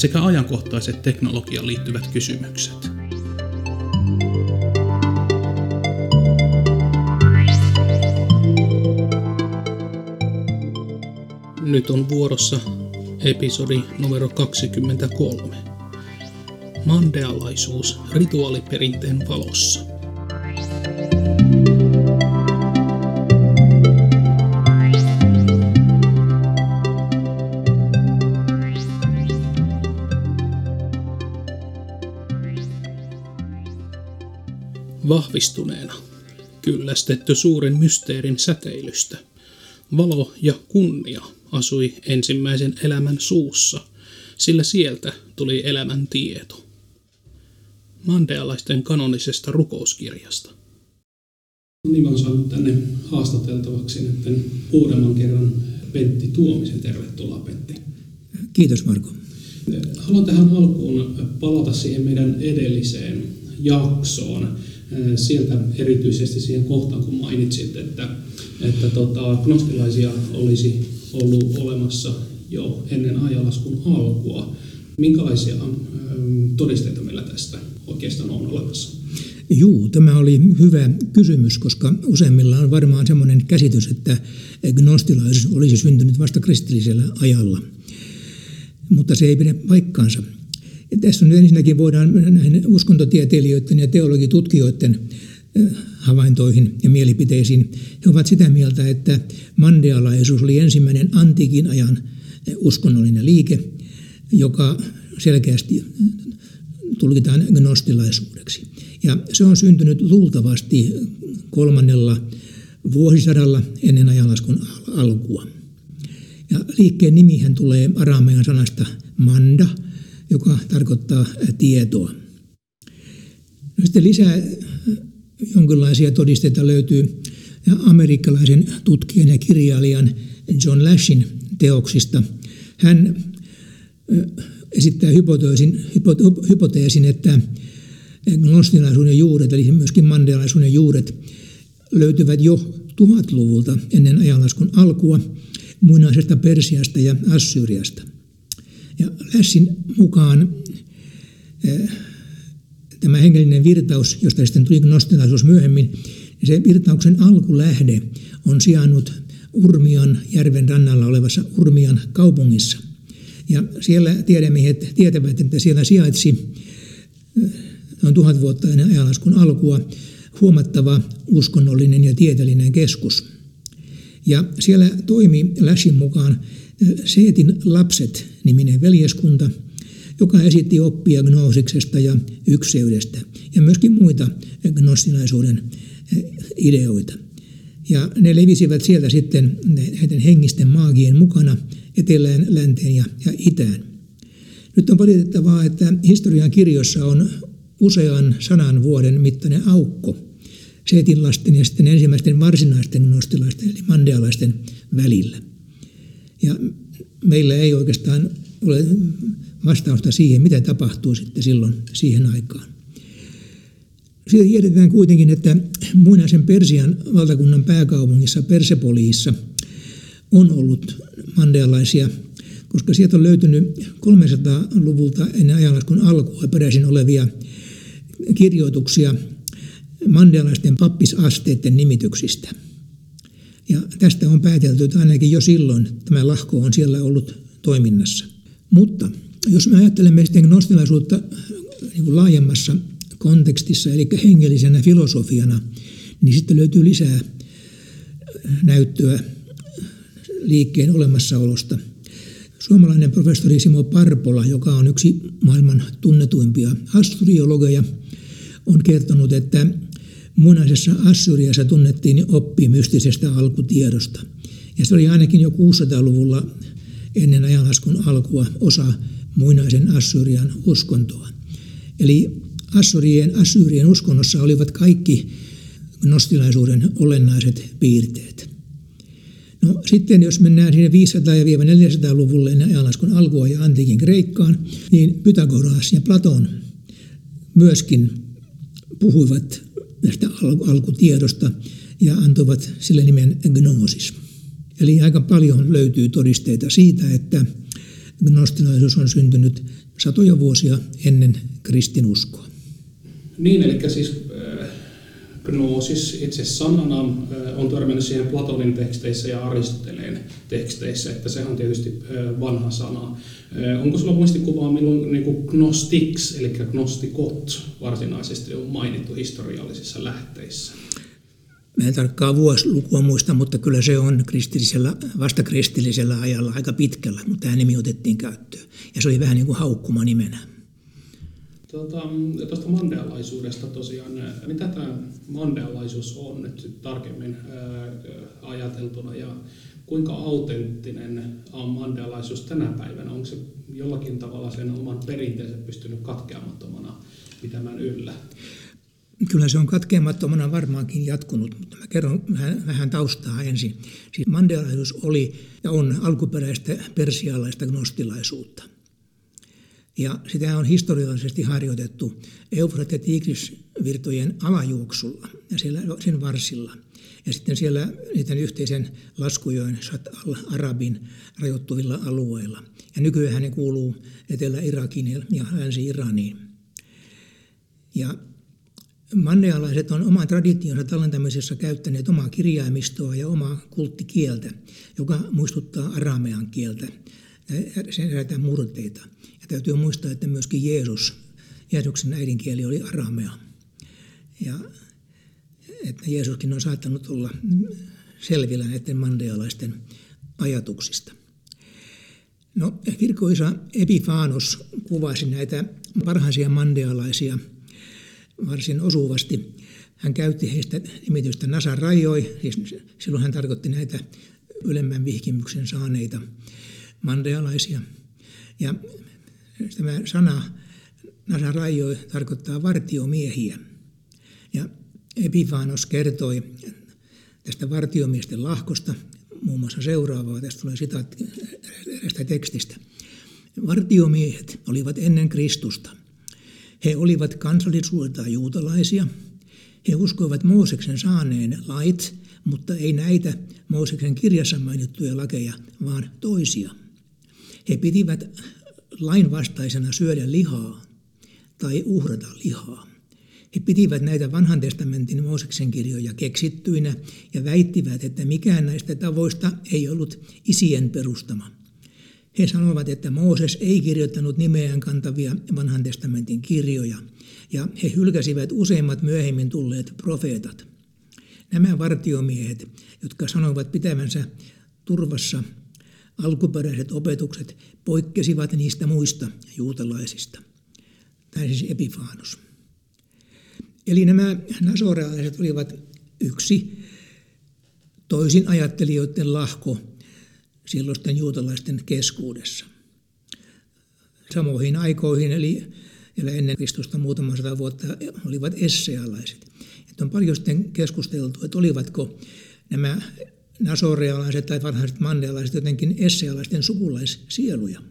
sekä ajankohtaiset teknologiaan liittyvät kysymykset. Nyt on vuorossa episodi numero 23. Mandealaisuus rituaaliperinteen valossa. Vahvistuneena, kyllästetty suuren mysteerin säteilystä, valo ja kunnia asui ensimmäisen elämän suussa, sillä sieltä tuli elämän tieto. Mandealaisten kanonisesta rukouskirjasta. Niin on saanut tänne haastateltavaksi nyt uudemman kerran Pentti Tuomisen. Tervetuloa Pentti. Kiitos Marko. Haluan tähän alkuun palata siihen meidän edelliseen jaksoon. Sieltä erityisesti siihen kohtaan, kun mainitsit, että, että tota, gnostilaisia olisi ollut olemassa jo ennen ajanlaskun alkua. Minkälaisia todisteita meillä tästä oikeastaan on olemassa? Juu, tämä oli hyvä kysymys, koska useimmilla on varmaan sellainen käsitys, että gnostilaisuus olisi syntynyt vasta kristillisellä ajalla. Mutta se ei pidä paikkaansa. Tässä on ensinnäkin voidaan näihin uskontotieteilijöiden ja teologitutkijoiden havaintoihin ja mielipiteisiin. He ovat sitä mieltä, että mandealaisuus oli ensimmäinen antiikin ajan uskonnollinen liike, joka selkeästi tulkitaan gnostilaisuudeksi. Ja se on syntynyt luultavasti kolmannella vuosisadalla ennen ajanlaskun alkua. Ja liikkeen nimihän tulee araamean sanasta manda, joka tarkoittaa tietoa. No sitten lisää jonkinlaisia todisteita löytyy amerikkalaisen tutkijan ja kirjailijan John Lashin teoksista. Hän esittää hypoteesin, hypoteesin että gnostilaisuuden juuret, eli myöskin mandelaisuuden juuret, löytyvät jo tuhatluvulta ennen ajanlaskun alkua muinaisesta Persiasta ja Assyriasta. Ja Lässin mukaan tämä hengellinen virtaus, josta sitten tuli gnostilaisuus myöhemmin, niin se virtauksen alkulähde on sijainnut Urmian järven rannalla olevassa Urmian kaupungissa. Ja siellä tiedemiehet tietävät, että siellä sijaitsi noin tuhat vuotta ennen ajanlaskun alkua huomattava uskonnollinen ja tieteellinen keskus. Ja siellä toimi Läsin mukaan Seetin lapset niminen veljeskunta – joka esitti oppia gnoosiksesta ja ykseydestä ja myöskin muita gnostilaisuuden eh, ideoita. Ja ne levisivät sieltä sitten näiden hengisten maagien mukana etelään, länteen ja, ja itään. Nyt on valitettavaa, että historian kirjoissa on usean sanan vuoden mittainen aukko seetinlasten ja sitten ensimmäisten varsinaisten gnostilaisten eli mandealaisten välillä. Ja meillä ei oikeastaan ole vastausta siihen, mitä tapahtuu sitten silloin siihen aikaan. Siitä tiedetään kuitenkin, että muinaisen Persian valtakunnan pääkaupungissa Persepoliissa on ollut mandealaisia, koska sieltä on löytynyt 300-luvulta ennen ajanlaskun alkua peräisin olevia kirjoituksia mandealaisten pappisasteiden nimityksistä. Ja tästä on päätelty, että ainakin jo silloin tämä lahko on siellä ollut toiminnassa. Mutta jos me ajattelemme sitten gnostilaisuutta niin laajemmassa kontekstissa, eli hengellisenä filosofiana, niin sitten löytyy lisää näyttöä liikkeen olemassaolosta. Suomalainen professori Simo Parpola, joka on yksi maailman tunnetuimpia astrologeja, on kertonut, että muinaisessa Assyriassa tunnettiin oppi mystisestä alkutiedosta. Ja se oli ainakin jo 600-luvulla ennen ajanlaskun alkua osa muinaisen Assyrian uskontoa. Eli Assurien, Assyrien uskonnossa olivat kaikki gnostilaisuuden olennaiset piirteet. No, sitten jos mennään sinne 500- ja 400-luvulle ennen ajanlaskun alkua ja antiikin Kreikkaan, niin Pythagoras ja Platon myöskin puhuivat tästä alkutiedosta ja antoivat sille nimen gnosis. Eli aika paljon löytyy todisteita siitä, että gnostilaisuus on syntynyt satoja vuosia ennen kristinuskoa. Niin, eli siis gnoosis itse sanana on törmännyt siihen Platonin teksteissä ja Aristoteleen teksteissä, että se on tietysti vanha sana. Onko sulla muistikuvaa, milloin niin kuin gnostics, eli gnostikot varsinaisesti on mainittu historiallisissa lähteissä? Mä en tarkkaa vuosilukua muista, mutta kyllä se on kristillisellä, vasta kristillisellä ajalla aika pitkällä, mutta tämä nimi otettiin käyttöön. Ja se oli vähän niin kuin haukkuma nimenä. Tuota, tuosta mandealaisuudesta tosiaan, mitä tämä mandealaisuus on nyt tarkemmin ää, ajateltuna ja kuinka autenttinen on mandealaisuus tänä päivänä? Onko se jollakin tavalla sen oman perinteensä pystynyt katkeamattomana pitämään yllä? Kyllä se on katkeamattomana varmaankin jatkunut, mutta mä kerron vähän, vähän taustaa ensin. Siis mandelaisuus oli ja on alkuperäistä persialaista gnostilaisuutta. Ja sitä on historiallisesti harjoitettu Eufrat- ja Tigris-virtojen alajuoksulla ja siellä, sen varsilla. Ja sitten siellä niiden yhteisen laskujoen Shat al-Arabin rajoittuvilla alueilla. Ja nykyään ne kuuluu Etelä-Irakin ja Länsi-Iraniin. Ja Mannealaiset on oman traditionsa tallentamisessa käyttäneet omaa kirjaimistoa ja omaa kulttikieltä, joka muistuttaa aramean kieltä, sen eräitä murteita. Täytyy muistaa, että myöskin Jeesus, Jeesuksen äidinkieli oli aramea. Ja että Jeesuskin on saattanut olla selvillä näiden mandealaisten ajatuksista. No, kirkkoisa Epifanos kuvasi näitä parhaisia mandealaisia – varsin osuvasti. Hän käytti heistä nimitystä Nasarajoi, siis silloin hän tarkoitti näitä ylemmän vihkimyksen saaneita mandealaisia. Ja tämä sana Nasarajoi tarkoittaa vartiomiehiä. Ja Epifanos kertoi tästä vartiomiesten lahkosta muun muassa seuraavaa. Tästä tulee sitaatti erästä tekstistä. Vartiomiehet olivat ennen Kristusta he olivat kansallisuudeltaan juutalaisia. He uskoivat Mooseksen saaneen lait, mutta ei näitä Mooseksen kirjassa mainittuja lakeja, vaan toisia. He pitivät lainvastaisena syödä lihaa tai uhrata lihaa. He pitivät näitä vanhan testamentin Mooseksen kirjoja keksittyinä ja väittivät, että mikään näistä tavoista ei ollut isien perustama – he sanovat, että Mooses ei kirjoittanut nimeään kantavia vanhan testamentin kirjoja, ja he hylkäsivät useimmat myöhemmin tulleet profeetat. Nämä vartiomiehet, jotka sanovat pitävänsä turvassa alkuperäiset opetukset, poikkesivat niistä muista juutalaisista. Tämä siis Epifanos. Eli nämä nasorealaiset olivat yksi toisin ajattelijoiden lahko silloisten juutalaisten keskuudessa. Samoihin aikoihin, eli vielä ennen Kristusta muutama sata vuotta, olivat essealaiset. Että on paljon sitten keskusteltu, että olivatko nämä nasorealaiset tai varhaiset mandealaiset jotenkin essealaisten sukulaissieluja.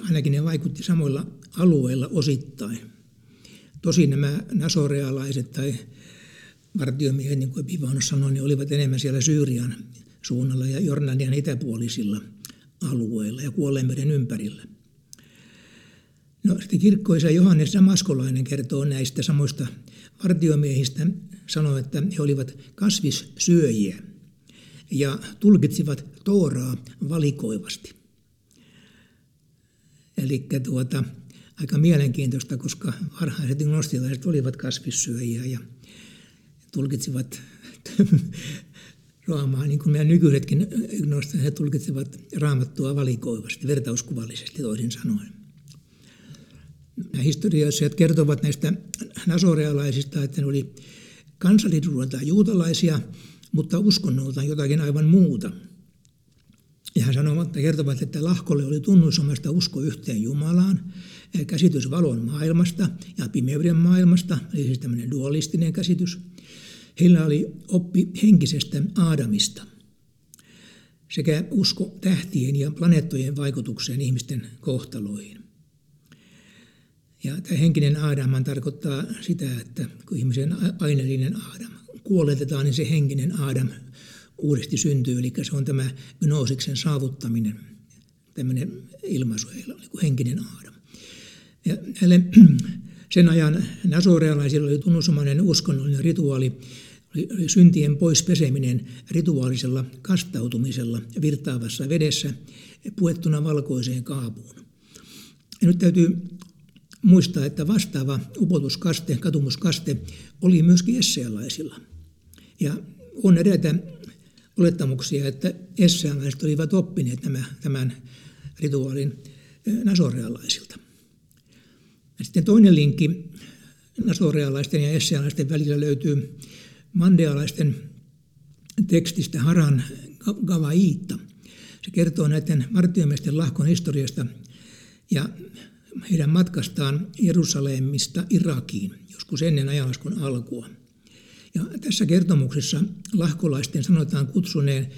Ainakin ne vaikutti samoilla alueilla osittain. Tosin nämä nasorealaiset tai vartiomiehet, niin kuin Epivanos sanoi, niin olivat enemmän siellä Syyrian suunnalla ja Jordanian itäpuolisilla alueilla ja Kuolleemeren ympärillä. No, sitten kirkkoisa Johannes Damaskolainen kertoo näistä samoista vartiomiehistä, sanoi, että he olivat kasvissyöjiä ja tulkitsivat Tooraa valikoivasti. Eli tuota, aika mielenkiintoista, koska varhaiset gnostilaiset olivat kasvissyöjiä ja tulkitsivat raamaa, niin kuin meidän nykyisetkin he tulkitsevat raamattua valikoivasti, vertauskuvallisesti toisin sanoen. Historioitsijat kertovat näistä nasorealaisista, että ne oli kansallisuudeltaan juutalaisia, mutta uskonnoltaan jotakin aivan muuta. Ja hän sanoo, että kertovat, että Lahkolle oli tunnusomasta usko yhteen Jumalaan, käsitys valon maailmasta ja pimeyden maailmasta, eli siis tämmöinen dualistinen käsitys. Heillä oli oppi henkisestä Aadamista sekä usko tähtien ja planeettojen vaikutukseen ihmisten kohtaloihin. Ja tämä henkinen Aadaman tarkoittaa sitä, että kun ihmisen aineellinen Aadam kuoletetaan, niin se henkinen Aadam uudesti syntyy. Eli se on tämä gnoosiksen saavuttaminen, tämmöinen ilmaisu, niin kuin henkinen Aadam. Ja näille sen ajan nasorealaisilla oli tunnusomainen uskonnollinen rituaali, oli syntien poispeseminen rituaalisella kastautumisella virtaavassa vedessä puettuna valkoiseen kaapuun. Ja nyt täytyy muistaa, että vastaava upotuskaste, katumuskaste oli myöskin essealaisilla. Ja on edetä olettamuksia, että essealaiset olivat oppineet nämä, tämän rituaalin eh, nasorealaisilta. Ja sitten toinen linkki nasorealaisten ja essealaisten välillä löytyy mandealaisten tekstistä Haran Gavaiita. Se kertoo näiden vartiomiesten lahkon historiasta ja heidän matkastaan Jerusalemista Irakiin, joskus ennen ajanlaskun alkua. Ja tässä kertomuksessa lahkolaisten sanotaan kutsuneen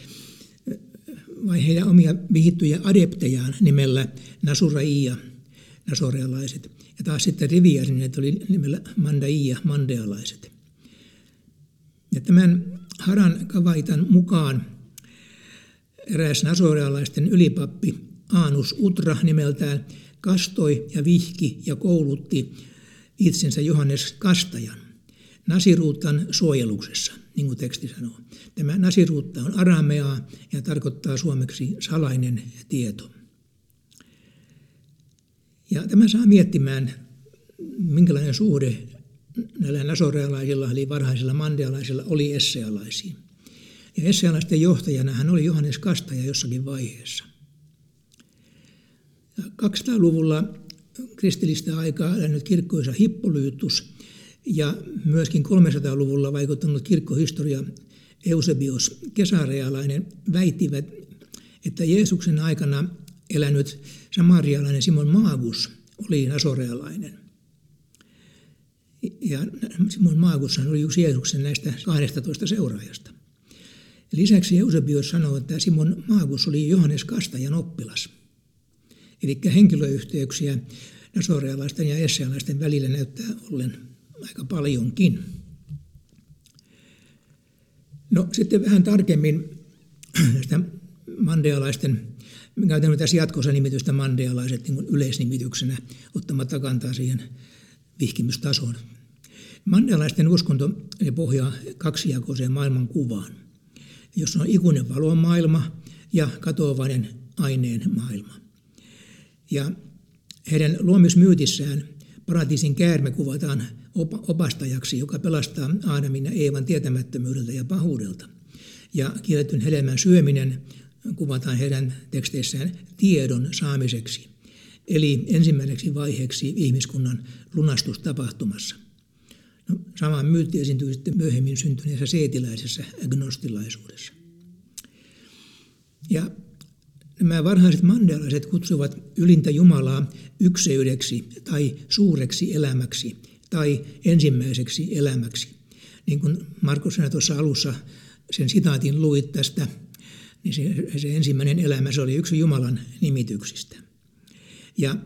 vai heidän omia vihittyjä adeptejaan nimellä Nasuraia, nasorealaiset. Ja taas sitten riviärineet oli nimellä Mandaia, mandealaiset. Ja tämän Haran Kavaitan mukaan eräs nasorealaisten ylipappi Aanus Utra nimeltään kastoi ja vihki ja koulutti itsensä Johannes Kastajan nasiruutan suojeluksessa, niin kuin teksti sanoo. Tämä nasiruutta on arameaa ja tarkoittaa suomeksi salainen tieto. Ja tämä saa miettimään, minkälainen suhde näillä nasorealaisilla eli varhaisilla mandealaisilla oli essealaisiin. Ja essealaisten johtajana hän oli Johannes Kastaja jossakin vaiheessa. 200-luvulla kristillistä aikaa elänyt kirkkoisa Hippolyytus ja myöskin 300-luvulla vaikuttanut kirkkohistoria Eusebios kesarealainen väittivät, että Jeesuksen aikana elänyt samarialainen Simon Maagus oli nasorealainen. Ja Simon Maagus oli yksi Jeesuksen näistä 12 seuraajasta. Lisäksi Eusebios sanoi, että Simon Maagus oli Johannes Kastajan oppilas. Eli henkilöyhteyksiä nasorealaisten ja essealaisten välillä näyttää ollen aika paljonkin. No sitten vähän tarkemmin näistä mandealaisten, käytän tässä jatkossa nimitystä mandealaiset niin yleisnimityksenä ottamatta kantaa siihen vihkimystasoon. Mandealaisten uskonto pohjaa kaksijakoiseen maailmankuvaan, jossa on ikuinen valon maailma ja katoavainen aineen maailma. Ja heidän luomismyytissään paratiisin käärme kuvataan opastajaksi, joka pelastaa Aadamin ja Eevan tietämättömyydeltä ja pahuudelta. Ja kielletyn hedelmän syöminen kuvataan heidän teksteissään tiedon saamiseksi, eli ensimmäiseksi vaiheeksi ihmiskunnan lunastustapahtumassa. No, sama myytti esiintyy sitten myöhemmin syntyneessä seetiläisessä agnostilaisuudessa. Ja nämä varhaiset mandealaiset kutsuvat ylintä Jumalaa ykseydeksi tai suureksi elämäksi tai ensimmäiseksi elämäksi. Niin kuin Markus tuossa alussa sen sitaatin luit tästä, niin se, se ensimmäinen elämä se oli yksi Jumalan nimityksistä. Ja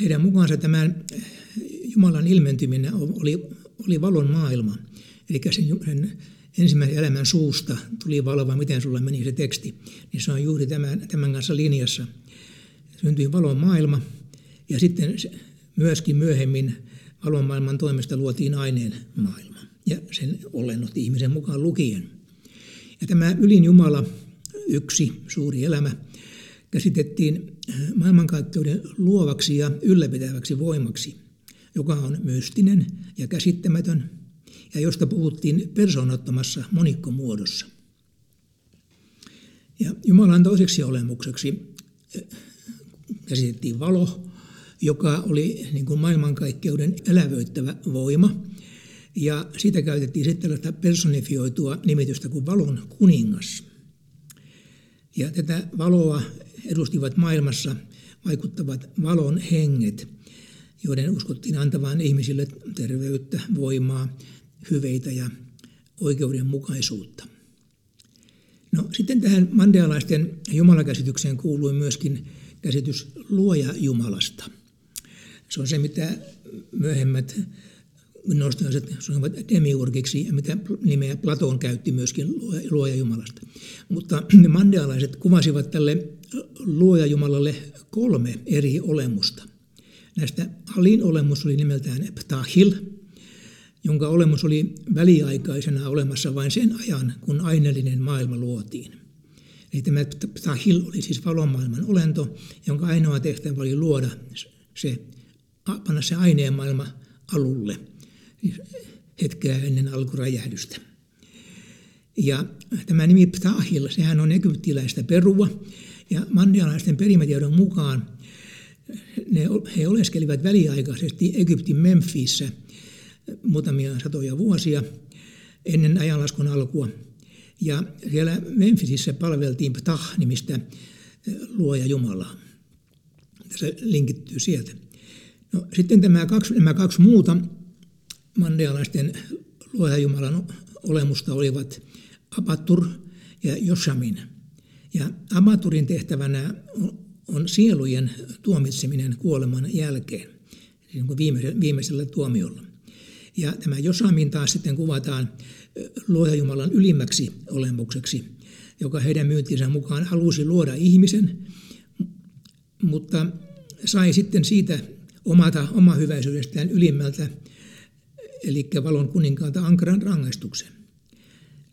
heidän mukaansa tämän Jumalan ilmentyminen oli, oli valon maailma. Eli sen, sen ensimmäisen elämän suusta tuli valo, vai miten sulla meni se teksti, niin se on juuri tämän, tämän kanssa linjassa. Syntyi valon maailma ja sitten myöskin myöhemmin valon maailman toimesta luotiin aineen maailma ja sen olennot ihmisen mukaan lukien. Ja tämä ylin Jumala, yksi suuri elämä, käsitettiin maailmankaikkeuden luovaksi ja ylläpitäväksi voimaksi, joka on mystinen ja käsittämätön ja josta puhuttiin persoonattomassa monikkomuodossa. Ja Jumalan toiseksi olemukseksi käsitettiin valo, joka oli niin kuin maailmankaikkeuden elävöittävä voima. Ja siitä käytettiin sitten tällaista personifioitua nimitystä kuin valon kuningas. Ja tätä valoa edustivat maailmassa vaikuttavat valon henget, joiden uskottiin antavan ihmisille terveyttä, voimaa, hyveitä ja oikeudenmukaisuutta. No, sitten tähän mandealaisten jumalakäsitykseen kuului myöskin käsitys luoja Jumalasta. Se on se, mitä myöhemmät gnostilaiset sanovat demiurgiksi, ja mitä nimeä Platon käytti myöskin luoja Jumalasta. Mutta ne mandealaiset kuvasivat tälle luoja Jumalalle kolme eri olemusta. Näistä alin olemus oli nimeltään Ptahil, jonka olemus oli väliaikaisena olemassa vain sen ajan, kun aineellinen maailma luotiin. Eli tämä Ptahil oli siis valomaailman olento, jonka ainoa tehtävä oli luoda se, panna se aineen maailma alulle hetkeä ennen alkuräjähdystä. Ja tämä nimi Ptahil, sehän on egyptiläistä perua, ja mandialaisten perimätiedon mukaan ne, he oleskelivat väliaikaisesti Egyptin Memphissä – muutamia satoja vuosia ennen ajanlaskun alkua. Ja siellä Memphisissä palveltiin Ptah-nimistä luoja Jumalaa. Se linkittyy sieltä. No, sitten tämä kaksi, nämä kaksi muuta mandealaisten luoja Jumalan olemusta olivat Abatur ja Joshamin. Ja Abaturin tehtävänä on sielujen tuomitseminen kuoleman jälkeen, siis viimeisellä tuomiolla. Ja tämä Josamin taas sitten kuvataan luoja Jumalan ylimmäksi olemukseksi, joka heidän myyntinsä mukaan halusi luoda ihmisen, mutta sai sitten siitä omata oma hyväisyydestään ylimmältä, eli valon kuninkaalta ankaran rangaistuksen.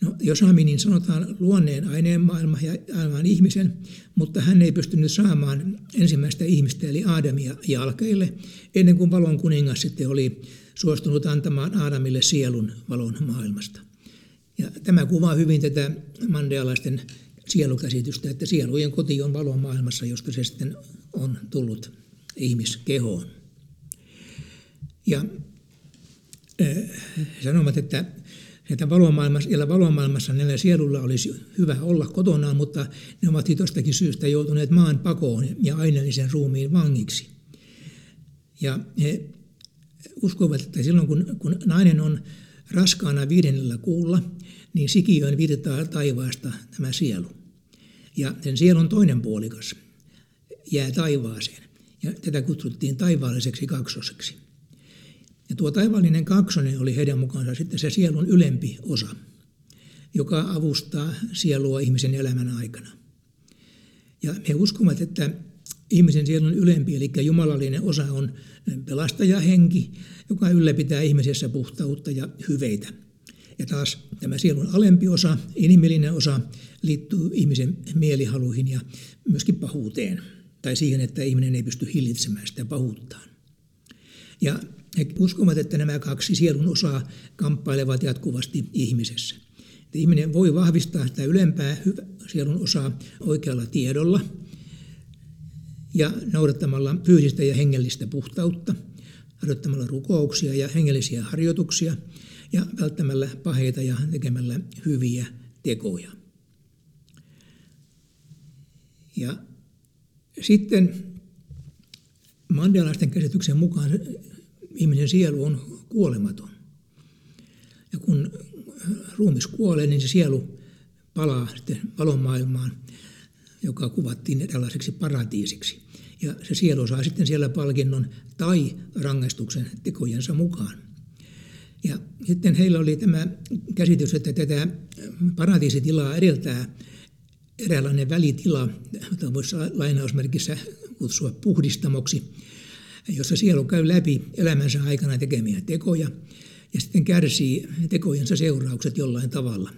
No, Josami, niin sanotaan luonneen aineen maailma ja aivan ihmisen, mutta hän ei pystynyt saamaan ensimmäistä ihmistä eli Aadamia jalkeille, ennen kuin valon kuningas sitten oli suostunut antamaan Aadamille sielun valon maailmasta. Ja tämä kuvaa hyvin tätä mandealaisten sielukäsitystä, että sielujen koti on valon maailmassa, josta se sitten on tullut ihmiskehoon. Ja äh, sanovat, että että valomaailmassa, valomaailmassa näillä sielulla olisi hyvä olla kotonaan, mutta ne ovat jostakin syystä joutuneet maan pakoon ja aineellisen ruumiin vangiksi. Ja he uskovat, että silloin kun, kun nainen on raskaana viidennellä kuulla, niin sikiöön virtaa taivaasta tämä sielu. Ja sen sielun toinen puolikas jää taivaaseen. Ja tätä kutsuttiin taivaalliseksi kaksoseksi. Ja tuo taivaallinen kaksonen oli heidän mukaansa sitten se sielun ylempi osa, joka avustaa sielua ihmisen elämän aikana. Ja he uskovat, että ihmisen sielun ylempi, eli jumalallinen osa on pelastajahenki, joka ylläpitää ihmisessä puhtautta ja hyveitä. Ja taas tämä sielun alempi osa, inhimillinen osa, liittyy ihmisen mielihaluihin ja myöskin pahuuteen, tai siihen, että ihminen ei pysty hillitsemään sitä pahuuttaan. Ja he uskovat, että nämä kaksi sielun osaa kamppailevat jatkuvasti ihmisessä. Että ihminen voi vahvistaa sitä ylempää sielun osaa oikealla tiedolla ja noudattamalla fyysistä ja hengellistä puhtautta, harjoittamalla rukouksia ja hengellisiä harjoituksia ja välttämällä paheita ja tekemällä hyviä tekoja. Ja sitten mandelaisten käsityksen mukaan ihmisen sielu on kuolematon. Ja kun ruumis kuolee, niin se sielu palaa sitten valomaailmaan, joka kuvattiin tällaiseksi paratiisiksi. Ja se sielu saa sitten siellä palkinnon tai rangaistuksen tekojensa mukaan. Ja sitten heillä oli tämä käsitys, että tätä paratiisitilaa edeltää eräänlainen välitila, jota voisi lainausmerkissä kutsua puhdistamoksi, jossa sielu käy läpi elämänsä aikana tekemiä tekoja ja sitten kärsii tekojensa seuraukset jollain tavalla.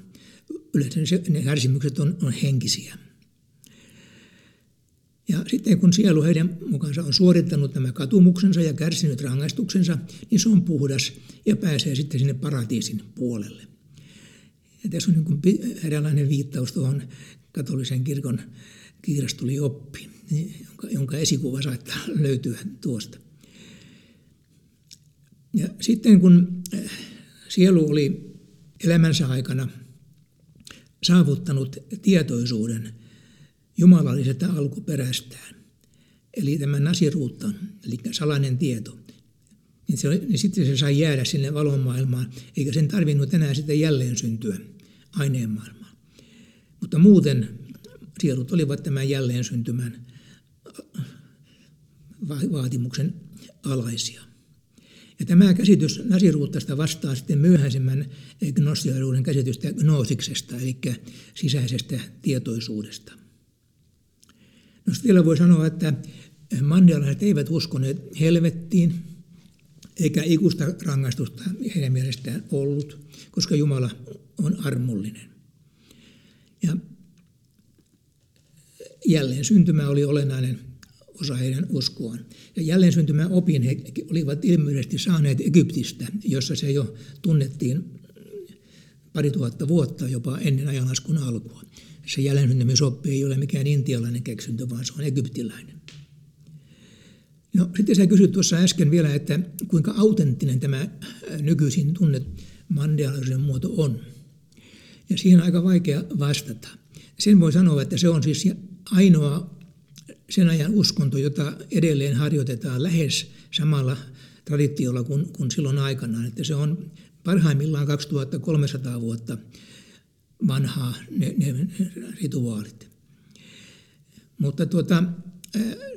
Yleensä ne kärsimykset on, on henkisiä. Ja sitten kun sielu heidän mukaansa on suorittanut nämä katumuksensa ja kärsinyt rangaistuksensa, niin se on puhdas ja pääsee sitten sinne paratiisin puolelle. Ja tässä on niin eräänlainen viittaus tuohon katolisen kirkon kiirastuli-oppiin jonka, jonka esikuva saattaa löytyä tuosta. Ja sitten kun äh, sielu oli elämänsä aikana saavuttanut tietoisuuden Jumala oli sitä alkuperästään. Eli tämä nasiruutta, eli salainen tieto. Niin, se niin sitten se sai jäädä sinne valon maailmaan, eikä sen tarvinnut enää sitten jälleen syntyä aineen maailmaan. Mutta muuten sielut olivat tämän jälleen syntymän vaatimuksen alaisia. Ja tämä käsitys nasiruuttasta vastaa sitten myöhäisemmän gnostiaisuuden käsitystä gnoosiksesta, eli sisäisestä tietoisuudesta. No vielä voi sanoa, että mandialaiset eivät uskoneet helvettiin, eikä ikuista rangaistusta heidän mielestään ollut, koska Jumala on armollinen. Ja jälleen syntymä oli olennainen osa heidän uskoaan. Ja jälleen syntymän opin he olivat ilmeisesti saaneet Egyptistä, jossa se jo tunnettiin pari tuhatta vuotta jopa ennen ajanlaskun alkua. Se jälleen syntymisoppi ei ole mikään intialainen keksintö, vaan se on egyptiläinen. No sitten sä kysyt tuossa äsken vielä, että kuinka autenttinen tämä nykyisin tunnet mandealaisen muoto on. Ja siihen on aika vaikea vastata. Sen voi sanoa, että se on siis ainoa sen ajan uskonto, jota edelleen harjoitetaan lähes samalla traditiolla kuin, kuin silloin aikanaan. Että se on parhaimmillaan 2300 vuotta vanhaa ne, ne rituaalit. Mutta tuota,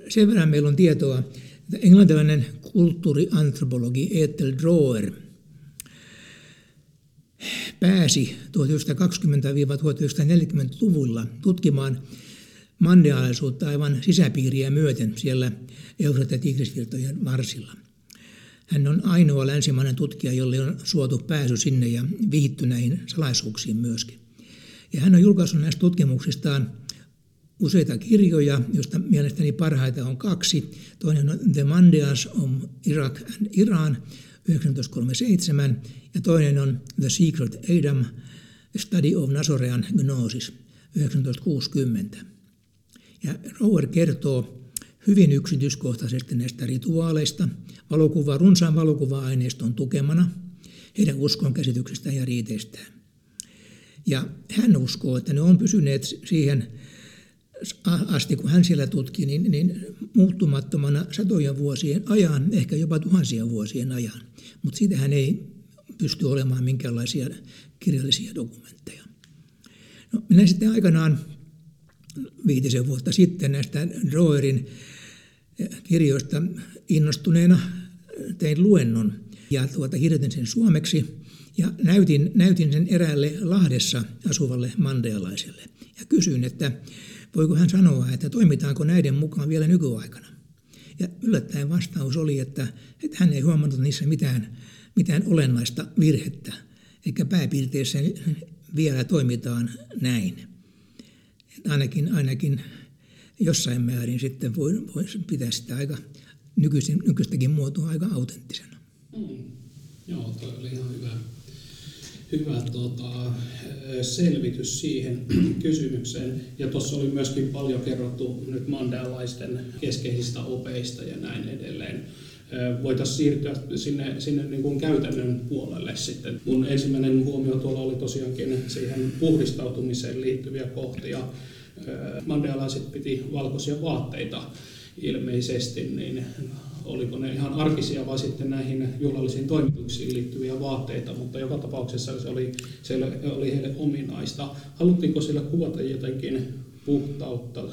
sen verran meillä on tietoa, että englantilainen kulttuuriantropologi Ethel Droer pääsi 1920-1940-luvulla tutkimaan mandealaisuutta aivan sisäpiiriä myöten siellä Eufrat- ja Tigrisvirtojen varsilla. Hän on ainoa länsimainen tutkija, jolle on suotu pääsy sinne ja vihitty näihin salaisuuksiin myöskin. Ja hän on julkaissut näistä tutkimuksistaan useita kirjoja, joista mielestäni parhaita on kaksi. Toinen on The Mandeas of Iraq and Iran 1937 ja toinen on The Secret Adam, Study of Nazorean Gnosis 1960. Ja Rower kertoo hyvin yksityiskohtaisesti näistä rituaaleista valokuva, runsaan valokuva-aineiston tukemana, heidän uskon käsityksistään ja riiteistään. Ja hän uskoo, että ne on pysyneet siihen asti, kun hän siellä tutki, niin, niin muuttumattomana satojen vuosien ajan, ehkä jopa tuhansien vuosien ajan. Mutta siitä hän ei pysty olemaan minkäänlaisia kirjallisia dokumentteja. No, minä sitten aikanaan viitisen vuotta sitten näistä Droerin kirjoista innostuneena tein luennon ja tuota, kirjoitin sen suomeksi ja näytin, näytin sen eräälle Lahdessa asuvalle mandealaiselle ja kysyin, että voiko hän sanoa, että toimitaanko näiden mukaan vielä nykyaikana. Ja yllättäen vastaus oli, että, että hän ei huomannut niissä mitään, mitään olennaista virhettä, eikä pääpiirteissä vielä toimitaan näin. Että ainakin, ainakin jossain määrin sitten voi, voi pitää sitä aika nykyistäkin muotoa aika autenttisena. Mm. Joo, toi oli ihan hyvä, hyvä tota, selvitys siihen kysymykseen. Ja tuossa oli myöskin paljon kerrottu nyt mandealaisten keskeisistä opeista ja näin edelleen. Voitaisiin siirtyä sinne, sinne niin kuin käytännön puolelle sitten. Mun ensimmäinen huomio tuolla oli tosiaankin siihen puhdistautumiseen liittyviä kohtia. Mandealaiset piti valkoisia vaatteita ilmeisesti, niin oliko ne ihan arkisia vai sitten näihin juhlallisiin toimituksiin liittyviä vaatteita, mutta joka tapauksessa se oli, se oli heille ominaista. Haluttiinko sillä kuvata jotenkin puhtautta,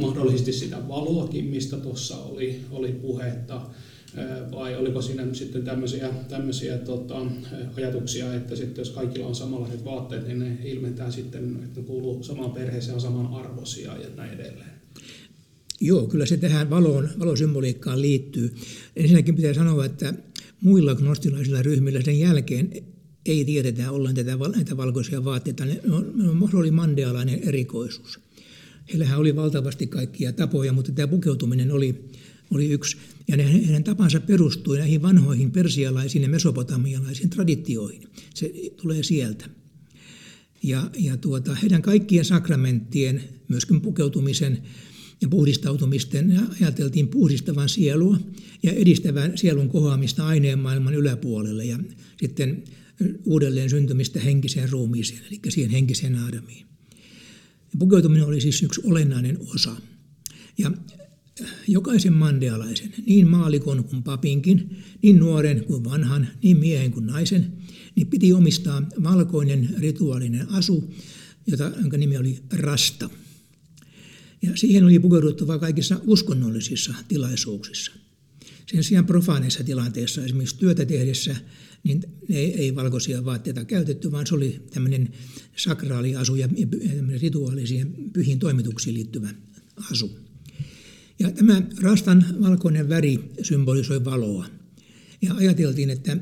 mahdollisesti sitä valoakin, mistä tuossa oli, oli puhetta, vai oliko siinä sitten tämmöisiä, tämmöisiä tota, ajatuksia, että sitten jos kaikilla on samanlaiset vaatteet, niin ne ilmentää sitten, että ne kuuluu samaan perheeseen ja saman arvoisia ja näin edelleen. Joo, kyllä se tähän valoon, valosymboliikkaan liittyy. Ensinnäkin pitää sanoa, että muilla gnostilaisilla ryhmillä sen jälkeen ei tiedetä ollaan tätä, näitä valkoisia vaatteita. Ne, ne oli mandealainen erikoisuus. Heillähän oli valtavasti kaikkia tapoja, mutta tämä pukeutuminen oli, oli yksi. Ja ne, heidän tapansa perustui näihin vanhoihin persialaisiin ja mesopotamialaisiin traditioihin. Se tulee sieltä. Ja, ja tuota, heidän kaikkien sakramenttien, myöskin pukeutumisen, ja puhdistautumisten ajateltiin puhdistavan sielua ja edistävän sielun kohoamista aineen maailman yläpuolelle ja sitten uudelleen syntymistä henkiseen ruumiiseen, eli siihen henkiseen Aadamiin. Pukeutuminen oli siis yksi olennainen osa. Ja jokaisen mandealaisen, niin maalikon kuin papinkin, niin nuoren kuin vanhan, niin miehen kuin naisen, niin piti omistaa valkoinen rituaalinen asu, jota, jonka nimi oli rasta. Ja siihen oli pukeuduttava kaikissa uskonnollisissa tilaisuuksissa. Sen sijaan profaaneissa tilanteissa, esimerkiksi työtä tehdessä, niin ei, ei valkoisia vaatteita käytetty, vaan se oli tämmöinen sakraali asu ja rituaalisiin pyhiin toimituksiin liittyvä asu. Ja tämä rastan valkoinen väri symbolisoi valoa. Ja ajateltiin, että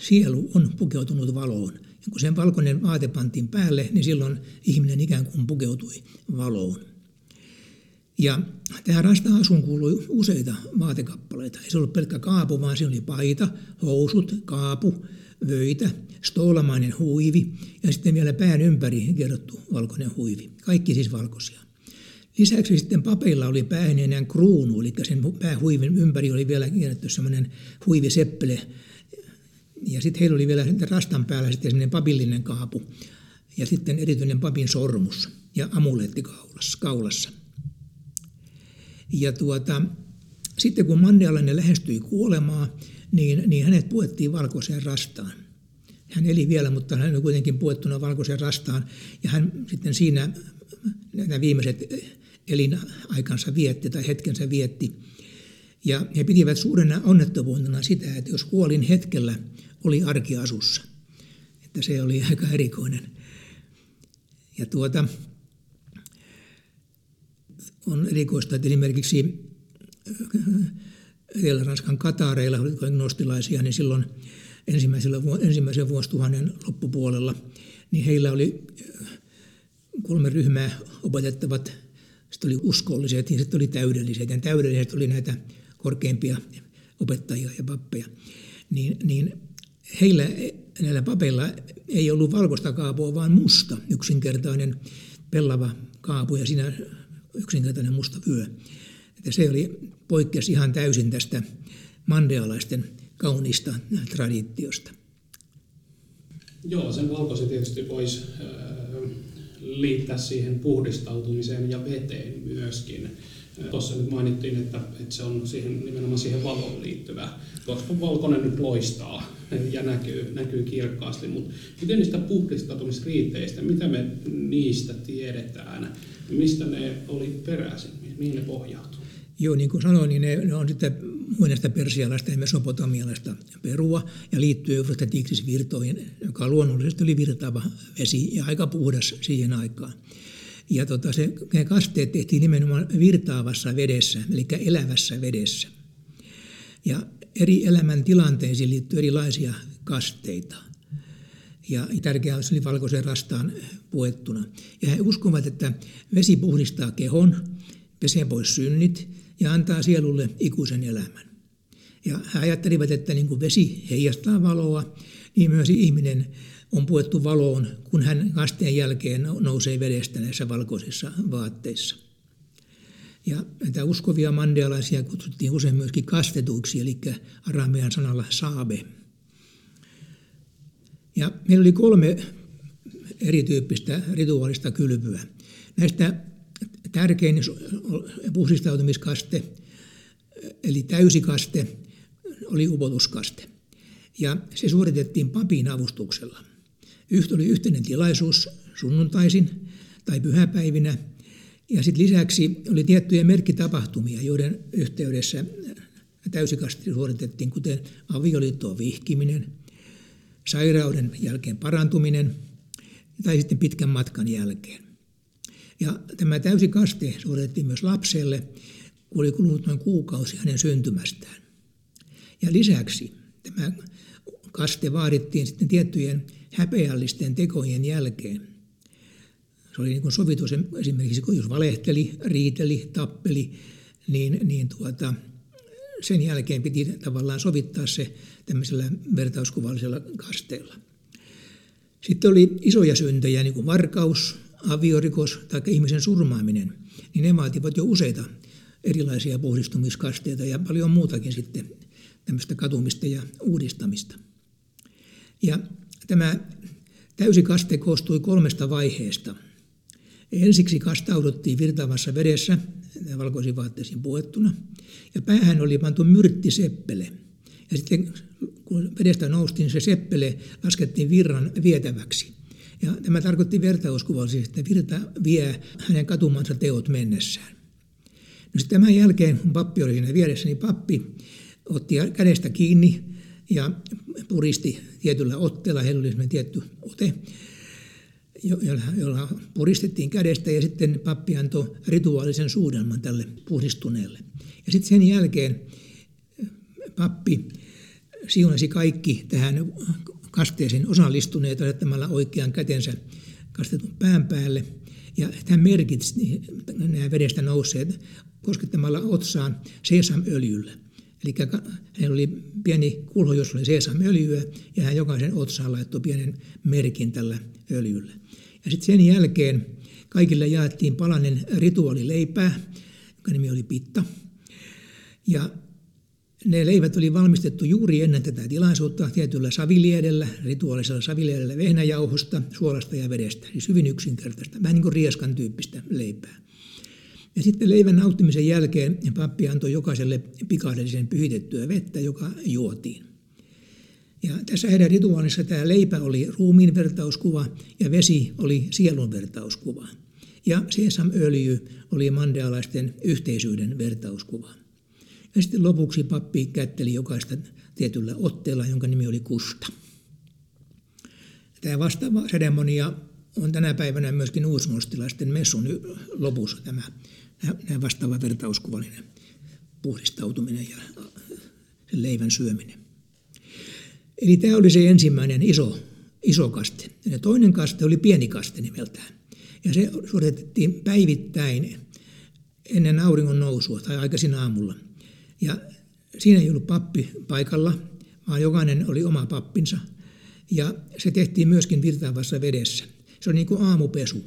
sielu on pukeutunut valoon. Ja kun sen valkoinen vaate pantiin päälle, niin silloin ihminen ikään kuin pukeutui valoon. Ja tähän rasta-asuun kuului useita vaatekappaleita. Ei se ollut pelkkä kaapu, vaan siinä oli paita, housut, kaapu, vöitä, stoolamainen huivi ja sitten vielä pään ympäri kerrottu valkoinen huivi. Kaikki siis valkoisia. Lisäksi sitten papeilla oli päähän enää kruunu, eli sen päähuivin ympäri oli vielä kierretty semmoinen huiviseppele. Ja sitten heillä oli vielä rastan päällä sitten semmoinen papillinen kaapu ja sitten erityinen papin sormus ja amuletti kaulassa. Ja tuota, sitten kun Mandelainen lähestyi kuolemaa, niin, niin hänet puettiin valkoiseen rastaan. Hän eli vielä, mutta hän oli kuitenkin puettuna valkoiseen rastaan. Ja hän sitten siinä nämä viimeiset elinaikansa vietti tai hetkensä vietti. Ja he pitivät suurena onnettomuutena sitä, että jos kuolin hetkellä, oli arkiasussa. Että se oli aika erikoinen. Ja tuota, on erikoista, että esimerkiksi Etelä-Ranskan Katareilla, oli gnostilaisia, niin silloin ensimmäisellä, ensimmäisen vuosituhannen loppupuolella, niin heillä oli kolme ryhmää opetettavat sitten oli uskolliset ja sitten oli täydelliset. Ja täydelliset oli näitä korkeimpia opettajia ja pappeja. Niin, niin heillä, näillä papeilla ei ollut valkoista kaapua, vaan musta, yksinkertainen pellava kaapu ja siinä yksinkertainen musta vyö. Että se oli poikkesi ihan täysin tästä mandealaisten kaunista traditiosta. Joo, sen valkoisen tietysti voisi liittää siihen puhdistautumiseen ja veteen myöskin. Tuossa nyt mainittiin, että, että se on siihen, nimenomaan siihen valoon liittyvä, koska valkoinen nyt loistaa ja näkyy, näkyy kirkkaasti, mutta miten niistä puhdistautumisriiteistä, mitä me niistä tiedetään, mistä ne oli peräisin, mihin ne pohjautuu? Joo, niin kuin sanoin, niin ne, ne on sitten muinaista persialaista ja mesopotamialaista perua ja liittyy Eufrates virtoihin, joka luonnollisesti oli virtaava vesi ja aika puhdas siihen aikaan. Ja tota, se, ne kasteet tehtiin nimenomaan virtaavassa vedessä, eli elävässä vedessä. Ja eri elämän tilanteisiin liittyy erilaisia kasteita. Ja tärkeää oli valkoisen rastaan puettuna. Ja he uskovat, että vesi puhdistaa kehon, pesee pois synnit ja antaa sielulle ikuisen elämän. Ja he ajattelivat, että niin kuin vesi heijastaa valoa, niin myös ihminen on puettu valoon, kun hän kasteen jälkeen nousee vedestä näissä valkoisissa vaatteissa. Ja näitä uskovia mandealaisia kutsuttiin usein myöskin kastetuiksi, eli aramean sanalla saabe. Ja meillä oli kolme erityyppistä rituaalista kylpyä. Näistä tärkein puhdistautumiskaste, eli täysikaste, oli upotuskaste. Ja se suoritettiin papin avustuksella. Oli yhteinen tilaisuus sunnuntaisin tai pyhäpäivinä. Ja sitten lisäksi oli tiettyjä merkkitapahtumia, joiden yhteydessä täysikasti suoritettiin, kuten avioliittoon vihkiminen, sairauden jälkeen parantuminen tai sitten pitkän matkan jälkeen. Ja tämä täysi kaste suoritettiin myös lapselle, kun oli kulunut noin kuukausi hänen syntymästään. Ja lisäksi tämä kaste vaadittiin sitten tiettyjen häpeällisten tekojen jälkeen. Se oli niin sovitus esimerkiksi, kun jos valehteli, riiteli, tappeli, niin, niin tuota, sen jälkeen piti tavallaan sovittaa se tämmöisellä vertauskuvallisella kasteella. Sitten oli isoja syntejä, niin kuin varkaus, aviorikos tai ihmisen surmaaminen, niin ne vaativat jo useita erilaisia puhdistumiskasteita ja paljon muutakin sitten tämmöistä katumista ja uudistamista. Ja tämä täysikaste koostui kolmesta vaiheesta. Ensiksi kastauduttiin virtaavassa vedessä valkoisiin vaatteisiin puettuna ja päähän oli pantu myrttiseppele. Ja sitten kun vedestä noustiin, se seppele laskettiin virran vietäväksi. Ja tämä tarkoitti vertauskuvallisesti, että virta vie hänen katumansa teot mennessään. No sitten tämän jälkeen, kun pappi oli siinä vieressä, niin pappi otti kädestä kiinni ja puristi tietyllä otteella, heillä oli tietty ote, jolla puristettiin kädestä ja sitten pappi antoi rituaalisen suudelman tälle puhdistuneelle. Ja sitten sen jälkeen pappi siunasi kaikki tähän kasteeseen osallistuneet asettamalla oikean kätensä kastetun pään päälle. Ja hän merkitsi nämä vedestä nousseet koskettamalla otsaan sesamöljyllä. Eli hänellä oli pieni kulho, jossa oli sesamöljyä, ja hän jokaisen otsaan laittoi pienen merkin tällä öljyllä. Ja sitten sen jälkeen kaikille jaettiin palanen rituaalileipää, joka nimi oli pitta. Ja ne leivät oli valmistettu juuri ennen tätä tilaisuutta tietyllä saviliedellä, rituaalisella saviliedellä vehnäjauhosta, suolasta ja vedestä. Siis hyvin yksinkertaista, vähän niin kuin rieskan tyyppistä leipää. Ja sitten leivän nauttimisen jälkeen pappi antoi jokaiselle pikahdellisen pyhitettyä vettä, joka juotiin. Ja tässä heidän rituaalissa tämä leipä oli ruumiin vertauskuva ja vesi oli sielun vertauskuva. Ja sesamöljy oli mandealaisten yhteisyyden vertauskuva. Ja sitten lopuksi pappi kätteli jokaista tietyllä otteella, jonka nimi oli kusta. Tämä vastaava seremonia on tänä päivänä myöskin uusmostilaisten messun lopussa tämä, tämä vastaava vertauskuvallinen puhdistautuminen ja sen leivän syöminen. Eli tämä oli se ensimmäinen iso, iso kaste. Ja toinen kaste oli pieni kaste nimeltään. Ja se suoritettiin päivittäin ennen auringon nousua tai aikaisin aamulla. Ja siinä ei ollut pappi paikalla, vaan jokainen oli oma pappinsa. Ja se tehtiin myöskin virtaavassa vedessä. Se oli niin kuin aamupesu.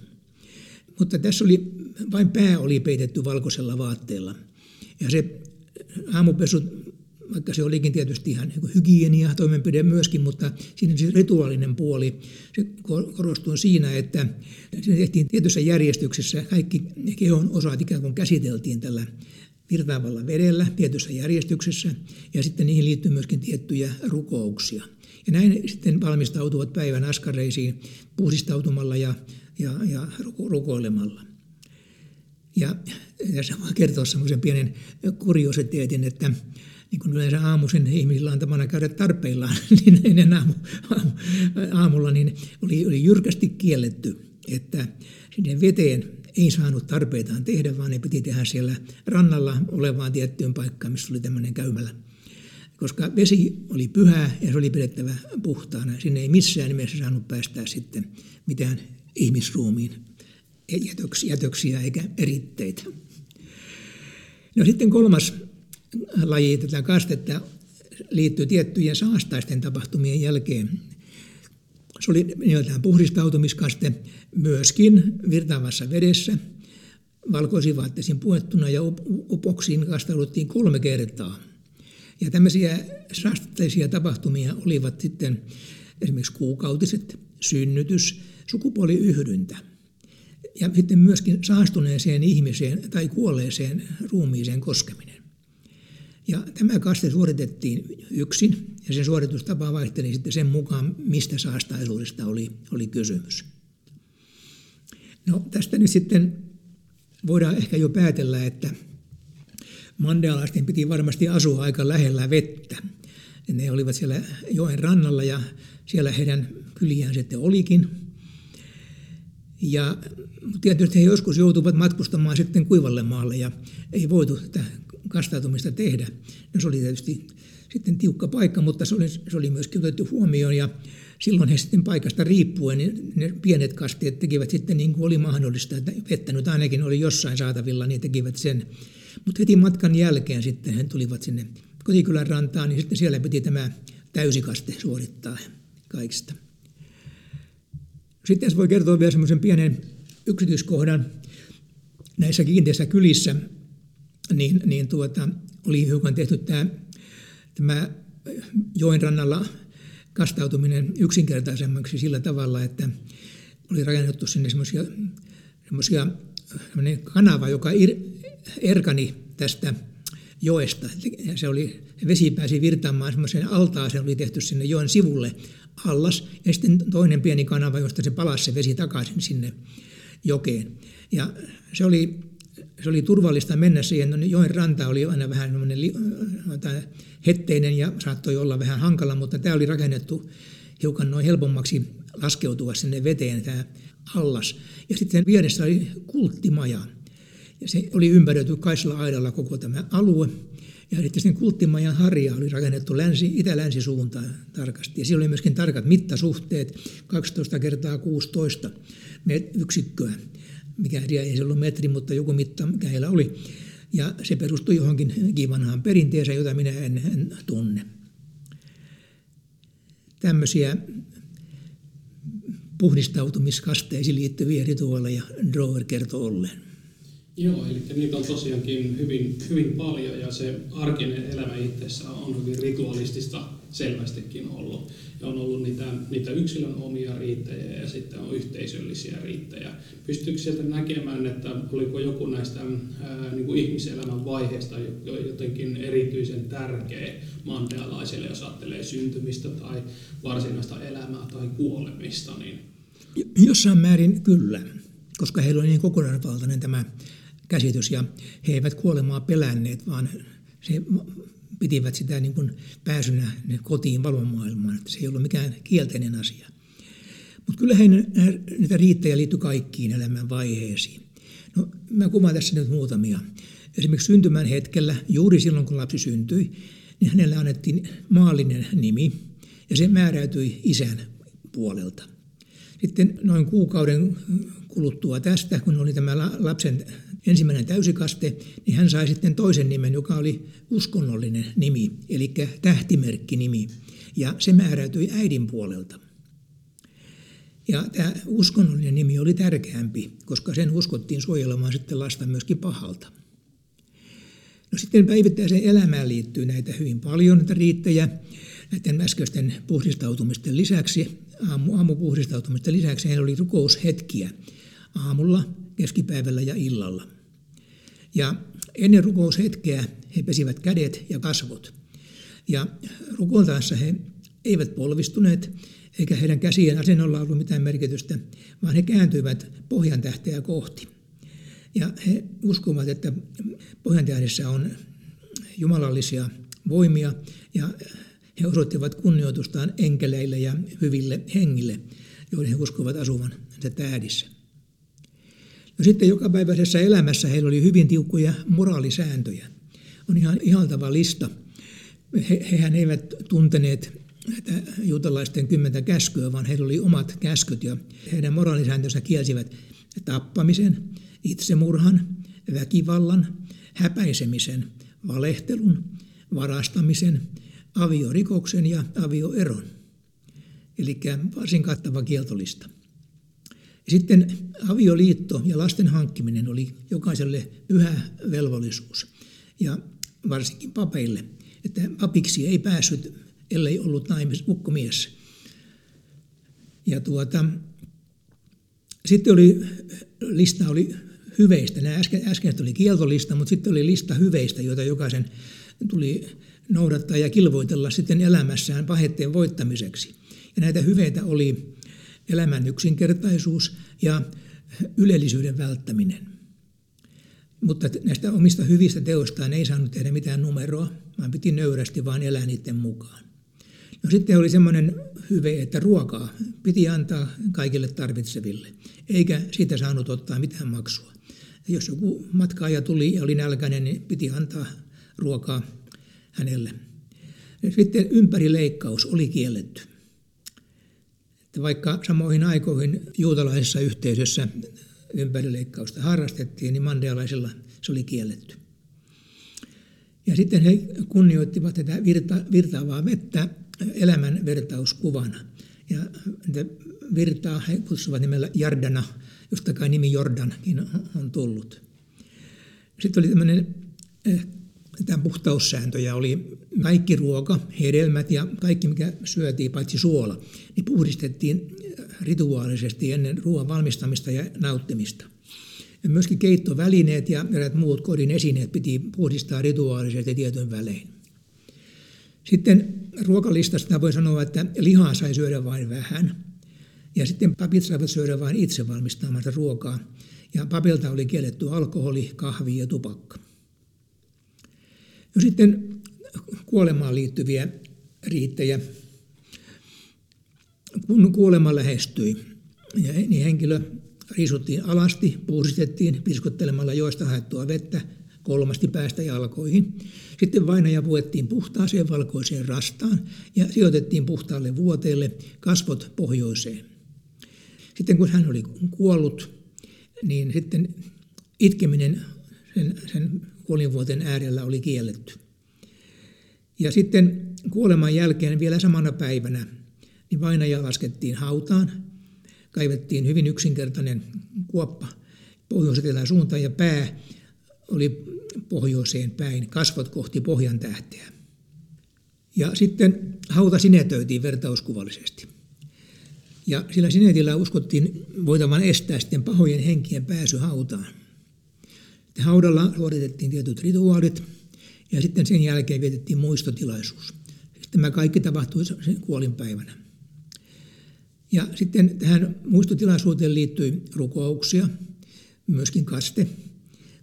Mutta tässä oli, vain pää oli peitetty valkoisella vaatteella. Ja se aamupesu, vaikka se olikin tietysti ihan niin hygienia toimenpide myöskin, mutta siinä se rituaalinen puoli, se korostui siinä, että se tehtiin tietyssä järjestyksessä, kaikki kehon osat ikään kuin käsiteltiin tällä virtaavalla vedellä tietyssä järjestyksessä ja sitten niihin liittyy myöskin tiettyjä rukouksia. Ja näin sitten valmistautuvat päivän askareisiin puhdistautumalla ja, ja, ja rukoilemalla. Ja tässä voi kertoa semmoisen pienen kuriositeetin, että niin kuin yleensä aamuisen ihmisillä on tapana käydä tarpeillaan, niin ennen aamu, aamu, aamulla niin oli, oli jyrkästi kielletty, että sinne veteen ei saanut tarpeitaan tehdä, vaan ne piti tehdä siellä rannalla olevaan tiettyyn paikkaan, missä oli tämmöinen käymällä. Koska vesi oli pyhää ja se oli pidettävä puhtaana. Sinne ei missään nimessä saanut päästää sitten mitään ihmisruumiin jätöksiä eikä eritteitä. No sitten kolmas laji tätä kastetta liittyy tiettyjen saastaisten tapahtumien jälkeen se oli nimeltään puhdistautumiskaste myöskin virtaavassa vedessä, valkoisiin vaatteisiin puettuna ja upoksiin kastauduttiin kolme kertaa. Ja tämmöisiä saasteisia tapahtumia olivat sitten esimerkiksi kuukautiset, synnytys, sukupuoliyhdyntä ja sitten myöskin saastuneeseen ihmiseen tai kuolleeseen ruumiiseen koskeminen. Ja tämä kaste suoritettiin yksin, ja sen suoritustapa vaihteli sitten sen mukaan, mistä saastaisuudesta oli, oli kysymys. No tästä nyt sitten voidaan ehkä jo päätellä, että mandealaisten piti varmasti asua aika lähellä vettä. Ne olivat siellä joen rannalla ja siellä heidän kyliään sitten olikin. Ja tietysti he joskus joutuvat matkustamaan sitten kuivalle maalle ja ei voitu tätä kastautumista tehdä. No se oli tietysti sitten tiukka paikka, mutta se oli, se oli myöskin otettu huomioon ja silloin he sitten paikasta riippuen, niin ne pienet kasteet tekivät sitten niin kuin oli mahdollista, että vettä nyt ainakin oli jossain saatavilla, niin tekivät sen. Mutta heti matkan jälkeen sitten he tulivat sinne kotikylän rantaan, niin sitten siellä piti tämä täysikaste suorittaa kaikista. Sitten voi kertoa vielä semmoisen pienen yksityiskohdan. Näissä kiinteissä kylissä, niin, niin tuota, oli hiukan tehty tämä, tämä joen rannalla kastautuminen yksinkertaisemmaksi sillä tavalla, että oli rakennettu sinne semmoisia semmoisia kanava, joka ir, erkani tästä joesta. Se oli, vesi pääsi virtaamaan semmoiseen altaaseen, oli tehty sinne joen sivulle allas, ja sitten toinen pieni kanava, josta se palasi se vesi takaisin sinne jokeen. Ja se oli, se oli turvallista mennä siihen. No, joen ranta oli aina vähän hetteinen ja saattoi olla vähän hankala, mutta tämä oli rakennettu hiukan noin helpommaksi laskeutua sinne veteen tämä allas. Ja sitten vieressä oli kulttimaja. Ja se oli ympäröity kaisella aidalla koko tämä alue. Ja sitten sen kulttimajan harja oli rakennettu länsi, itä-länsi suuntaan tarkasti. Ja siellä oli myöskin tarkat mittasuhteet, 12 kertaa 16 yksikköä. Mikä ei se ollut metri, mutta joku mitta, mikä heillä oli. Ja se perustui johonkin kivanhaan perinteeseen, jota minä en, en tunne. Tämmöisiä puhdistautumiskasteisiin liittyviä rituaaleja Drover kertoo olleen. Joo, eli niitä on tosiaankin hyvin, hyvin paljon ja se arkinen elämä itsessä on hyvin ritualistista selvästikin ollut. Ja on ollut niitä, niitä yksilön omia riittejä ja sitten on yhteisöllisiä riittejä. Pystyykö sieltä näkemään, että oliko joku näistä ää, niin kuin ihmiselämän vaiheista jotenkin erityisen tärkeä mandealaisille, jos ajattelee syntymistä tai varsinaista elämää tai kuolemista? Niin... Jossain määrin kyllä, koska heillä on niin kokonaisvaltainen tämä käsitys ja he eivät kuolemaa pelänneet, vaan se pitivät sitä niin kuin pääsynä kotiin valvomaailmaan, että se ei ollut mikään kielteinen asia. Mutta kyllä niitä riittejä liittyi kaikkiin elämän vaiheisiin. No, mä kuvaan tässä nyt muutamia. Esimerkiksi syntymän hetkellä, juuri silloin kun lapsi syntyi, niin hänelle annettiin maallinen nimi, ja se määräytyi isän puolelta. Sitten noin kuukauden kuluttua tästä, kun oli tämä lapsen ensimmäinen täysikaste, niin hän sai sitten toisen nimen, joka oli uskonnollinen nimi, eli tähtimerkkinimi, ja se määräytyi äidin puolelta. Ja tämä uskonnollinen nimi oli tärkeämpi, koska sen uskottiin suojelemaan sitten lasta myöskin pahalta. No sitten päivittäiseen elämään liittyy näitä hyvin paljon, näitä riittejä. Näiden äskeisten puhdistautumisten lisäksi, aamu, aamupuhdistautumisten lisäksi heillä oli rukoushetkiä aamulla, keskipäivällä ja illalla. Ja ennen rukoushetkeä he pesivät kädet ja kasvot. Ja rukoiltaessa he eivät polvistuneet, eikä heidän käsien asennolla ollut mitään merkitystä, vaan he kääntyivät pohjan tähteä kohti. Ja he uskovat, että pohjan tähdessä on jumalallisia voimia, ja he osoittivat kunnioitustaan enkeleille ja hyville hengille, joiden he uskovat asuvan tähdissä. No sitten jokapäiväisessä elämässä heillä oli hyvin tiukkoja moraalisääntöjä. On ihan ihaltava lista. He, hehän eivät tunteneet juutalaisten kymmentä käskyä, vaan heillä oli omat käskyt ja heidän moraalisääntönsä kielsivät tappamisen, itsemurhan, väkivallan, häpäisemisen, valehtelun, varastamisen, aviorikoksen ja avioeron. Eli varsin kattava kieltolista. Sitten avioliitto ja lasten hankkiminen oli jokaiselle pyhä velvollisuus ja varsinkin papeille, että papiksi ei päässyt, ellei ollut naimis, ukkomies. Ja tuota, sitten oli, lista oli hyveistä. Nämä äsken, äsken oli kieltolista, mutta sitten oli lista hyveistä, joita jokaisen tuli noudattaa ja kilvoitella sitten elämässään pahetteen voittamiseksi. Ja näitä hyveitä oli elämän yksinkertaisuus ja ylellisyyden välttäminen. Mutta näistä omista hyvistä teostaan ei saanut tehdä mitään numeroa, vaan piti nöyrästi vain elää niiden mukaan. No sitten oli semmoinen hyve, että ruokaa piti antaa kaikille tarvitseville, eikä siitä saanut ottaa mitään maksua. Jos joku matkaaja tuli ja oli nälkäinen, niin piti antaa ruokaa hänelle. Sitten ympärileikkaus oli kielletty vaikka samoihin aikoihin juutalaisessa yhteisössä ympärileikkausta harrastettiin, niin mandealaisilla se oli kielletty. Ja sitten he kunnioittivat tätä virta, virtaavaa vettä elämän vertauskuvana. Ja virtaa he kutsuvat nimellä Jardana, josta kai nimi Jordankin on tullut. Sitten oli tämmöinen eh, tämän puhtaussääntöjä oli kaikki ruoka, hedelmät ja kaikki, mikä syötiin, paitsi suola, niin puhdistettiin rituaalisesti ennen ruoan valmistamista ja nauttimista. Ja myöskin keittovälineet ja eräät muut kodin esineet piti puhdistaa rituaalisesti tietyn välein. Sitten ruokalistasta voi sanoa, että lihaa sai syödä vain vähän. Ja sitten papit saivat syödä vain itse valmistamansa ruokaa. Ja papilta oli kielletty alkoholi, kahvi ja tupakka. No sitten kuolemaan liittyviä riittejä. Kun kuolema lähestyi, niin henkilö riisuttiin alasti, puhdistettiin piskottelemalla joista haettua vettä kolmasti päästä jalkoihin. Sitten vainaja puettiin puhtaaseen valkoiseen rastaan ja sijoitettiin puhtaalle vuoteelle kasvot pohjoiseen. Sitten kun hän oli kuollut, niin sitten itkeminen sen, sen kuolinvuoten äärellä oli kielletty. Ja sitten kuoleman jälkeen vielä samana päivänä niin vainaja laskettiin hautaan, kaivettiin hyvin yksinkertainen kuoppa pohjois suuntaan ja pää oli pohjoiseen päin, kasvot kohti pohjan tähteä. Ja sitten hauta sinetöitiin vertauskuvallisesti. Ja sillä sinetillä uskottiin voitavan estää sitten pahojen henkien pääsy hautaan. Sitten haudalla suoritettiin tietyt rituaalit ja sitten sen jälkeen vietettiin muistotilaisuus. Tämä kaikki tapahtui sen kuolinpäivänä. Ja sitten tähän muistotilaisuuteen liittyi rukouksia, myöskin kaste,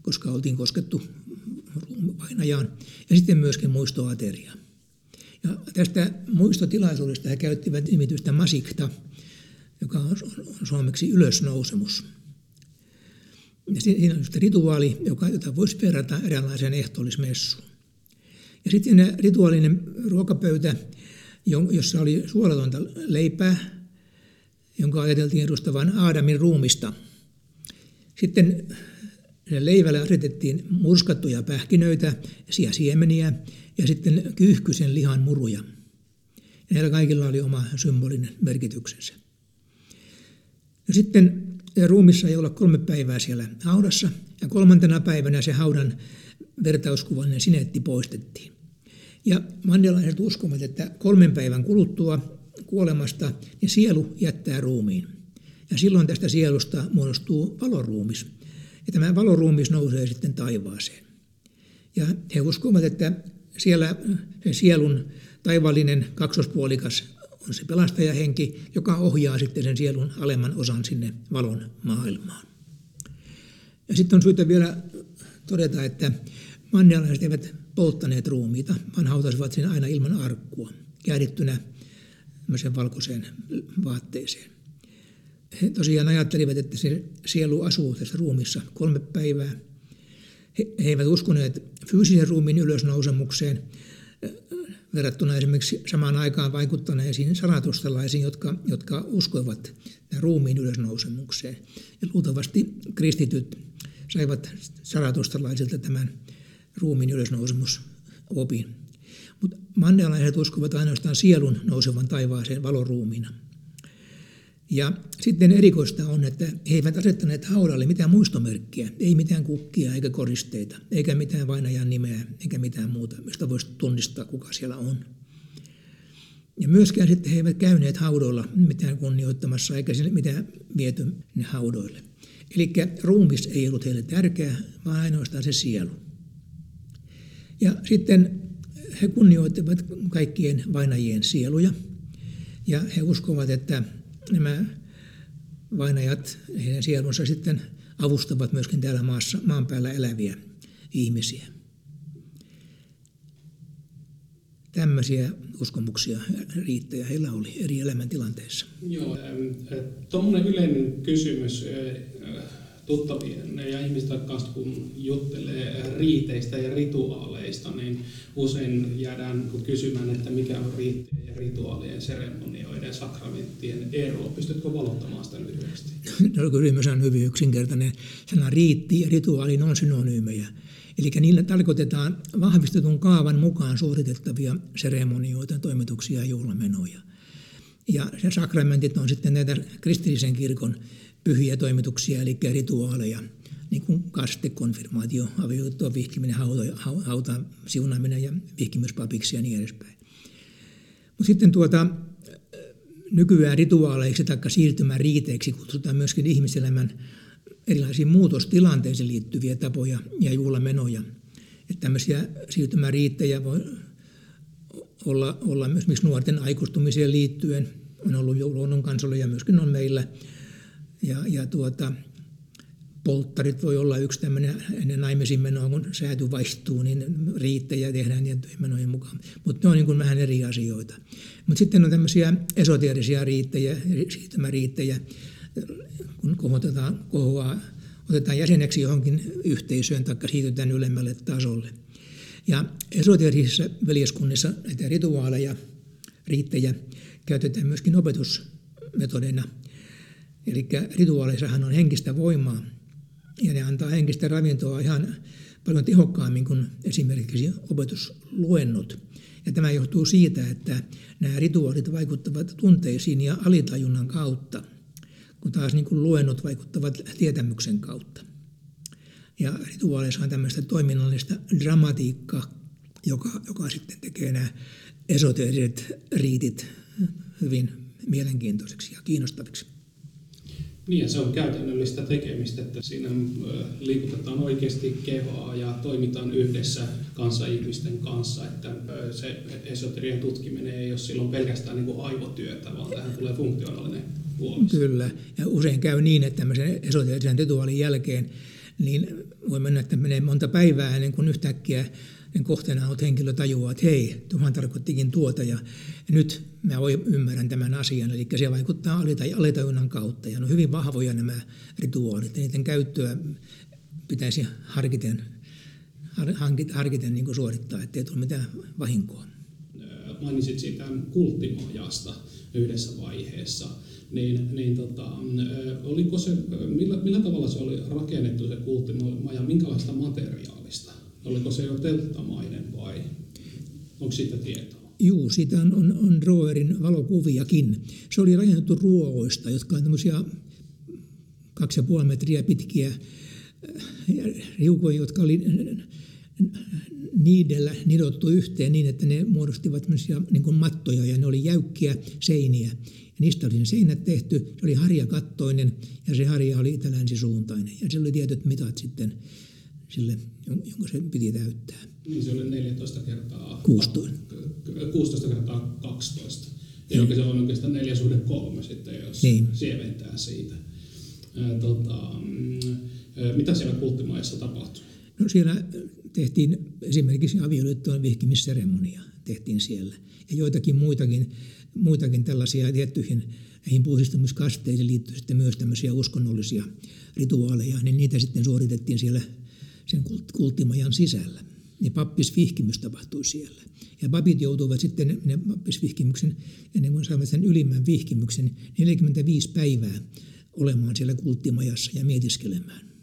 koska oltiin koskettu vainajaan, ja sitten myöskin muistoateria. Ja tästä muistotilaisuudesta he käyttivät nimitystä masikta, joka on suomeksi ylösnousemus. Ja siinä on rituaali, joka, jota voisi verrata eräänlaiseen ehtoollismessuun. Ja sitten rituaalinen ruokapöytä, jossa oli suolatonta leipää, jonka ajateltiin edustavan Aadamin ruumista. Sitten leivälle asetettiin murskattuja pähkinöitä, siemeniä ja sitten kyyhkysen lihan muruja. Ja näillä kaikilla oli oma symbolinen merkityksensä. Ja sitten ruumissa ei olla kolme päivää siellä haudassa, ja kolmantena päivänä se haudan vertauskuvallinen sinetti poistettiin. Ja mandelaiset uskovat, että kolmen päivän kuluttua kuolemasta, niin sielu jättää ruumiin. Ja silloin tästä sielusta muodostuu valoruumis. Ja tämä valoruumis nousee sitten taivaaseen. Ja he uskovat, että siellä sen sielun taivallinen kaksospuolikas on se pelastajahenki, joka ohjaa sitten sen sielun alemman osan sinne valon maailmaan. Ja sitten on syytä vielä todeta, että mannialaiset eivät polttaneet ruumiita, vaan hautasivat sen aina ilman arkkua, käärittynä valkoiseen vaatteeseen. He tosiaan ajattelivat, että se sielu asuu tässä ruumissa kolme päivää. He, he eivät uskoneet fyysisen ruumiin ylösnousemukseen verrattuna esimerkiksi samaan aikaan vaikuttaneisiin saratustalaisiin, jotka, jotka uskoivat ruumiin ylösnousemukseen. Ja luultavasti kristityt saivat saratustalaisilta tämän ruumiin ylösnousemusopin. Mutta mannealaiset uskovat ainoastaan sielun nousevan taivaaseen valoruumina. Ja sitten erikoista on, että he eivät asettaneet haudalle mitään muistomerkkiä, ei mitään kukkia eikä koristeita, eikä mitään vainajan nimeä, eikä mitään muuta, mistä voisi tunnistaa, kuka siellä on. Ja myöskään sitten he eivät käyneet haudoilla mitään kunnioittamassa, eikä sinne mitään viety ne haudoille. Eli ruumis ei ollut heille tärkeä, vaan ainoastaan se sielu. Ja sitten he kunnioittivat kaikkien vainajien sieluja ja he uskovat, että nämä vainajat, heidän sielunsa sitten avustavat myöskin täällä maassa, maan päällä eläviä ihmisiä. Tämmöisiä uskomuksia riittäjä heillä oli eri elämäntilanteissa. Joo, tuommoinen yleinen kysymys tuttavien ja ihmisten kanssa, kun juttelee riiteistä ja rituaaleista, niin usein jäädään kysymään, että mikä on riittien ja rituaalien, seremonioiden sakramenttien ero. Pystytkö valottamaan sitä lyhyesti? No, kysymys on hyvin yksinkertainen. Sana riitti ja rituaali on synonyymejä. Eli niillä tarkoitetaan vahvistetun kaavan mukaan suoritettavia seremonioita, toimituksia ja juhlamenoja. Ja se sakramentit on sitten näitä kristillisen kirkon pyhiä toimituksia, eli rituaaleja, niin kuin kaste, konfirmaatio, avioliittoon vihkiminen, hauta, hauta siunaaminen ja vihkimys papiksi ja niin edespäin. Mutta sitten tuota, nykyään rituaaleiksi tai siirtymään riiteeksi kutsutaan myöskin ihmiselämän erilaisiin muutostilanteisiin liittyviä tapoja ja juhlamenoja. Että tämmöisiä siirtymäriittejä voi olla, olla myös nuorten aikuistumiseen liittyen. On ollut jo luonnon kansolla ja myöskin on meillä. Ja, ja tuota, polttarit voi olla yksi tämmöinen ennen naimisiin menoa, kun sääty vaihtuu, niin riittejä tehdään tiettyjen menojen mukaan. Mutta ne on niin kuin vähän eri asioita. Mutta sitten on tämmöisiä esoteerisia riittejä, siirtymäriittejä, kun kohotetaan, kohoaa, otetaan jäseneksi johonkin yhteisöön tai siirrytään ylemmälle tasolle. Ja esoteerisissa veljeskunnissa näitä rituaaleja, riittejä käytetään myöskin opetusmetodeina. Eli rituaaleissahan on henkistä voimaa ja ne antaa henkistä ravintoa ihan paljon tehokkaammin kuin esimerkiksi opetusluennot. Ja tämä johtuu siitä, että nämä rituaalit vaikuttavat tunteisiin ja alitajunnan kautta, kun taas niin kuin luennot vaikuttavat tietämyksen kautta. Ja rituaaleissa on tämmöistä toiminnallista dramatiikkaa, joka, joka sitten tekee nämä esoteeriset riitit hyvin mielenkiintoisiksi ja kiinnostaviksi. Niin se on käytännöllistä tekemistä, että siinä liikutetaan oikeasti kehoa ja toimitaan yhdessä kanssa-ihmisten kanssa, että se esoterian tutkiminen ei ole silloin pelkästään niin kuin aivotyötä, vaan tähän tulee funktionaalinen puoli. Kyllä, ja usein käy niin, että tämmöisen esoterisen rituaalin jälkeen niin voi mennä, että menee monta päivää ennen kuin yhtäkkiä niin kohteena ollut henkilö tajuaa, että hei, tuohan tarkoittikin tuota ja nyt mä ymmärrän tämän asian. Eli se vaikuttaa alitajunnan kautta ja ne on hyvin vahvoja nämä rituaalit ja niiden käyttöä pitäisi harkiten, harkiten niin kuin suorittaa, ettei tule mitään vahinkoa. Mainitsit siitä kulttimajasta yhdessä vaiheessa niin, niin tota, oliko se, millä, millä tavalla se oli rakennettu se kulttimaja, minkälaista materiaalista? Oliko se jo telttamainen vai onko siitä tietoa? Juu, siitä on, on, on Droerin valokuviakin. Se oli rakennettu ruoista, jotka on tämmöisiä kaksi ja puoli metriä pitkiä riukoja, jotka oli niidellä nidottu yhteen niin, että ne muodostivat niin kuin mattoja ja ne oli jäykkiä seiniä. Ja niistä oli ne seinät tehty, se oli harjakattoinen ja se harja oli itä-länsisuuntainen. Ja sillä oli tietyt mitat sitten sille, jonka se piti täyttää. Niin se oli 14 kertaa 16. 16 kertaa 12. Eli se on oikeastaan 4 suhde 3 sitten, jos niin. sieventää siitä. tota, mitä siellä kulttimaissa tapahtui? No siellä tehtiin esimerkiksi avioliittoon vihkimisseremonia tehtiin siellä. Ja joitakin muitakin, muitakin tällaisia tiettyihin näihin puhdistumiskasteisiin liittyy sitten myös tämmöisiä uskonnollisia rituaaleja, niin niitä sitten suoritettiin siellä sen kulttimajan sisällä. Niin pappisvihkimys tapahtui siellä. Ja papit joutuivat sitten ne pappisvihkimyksen, ennen kuin saivat sen ylimmän vihkimyksen, 45 päivää olemaan siellä kulttimajassa ja mietiskelemään.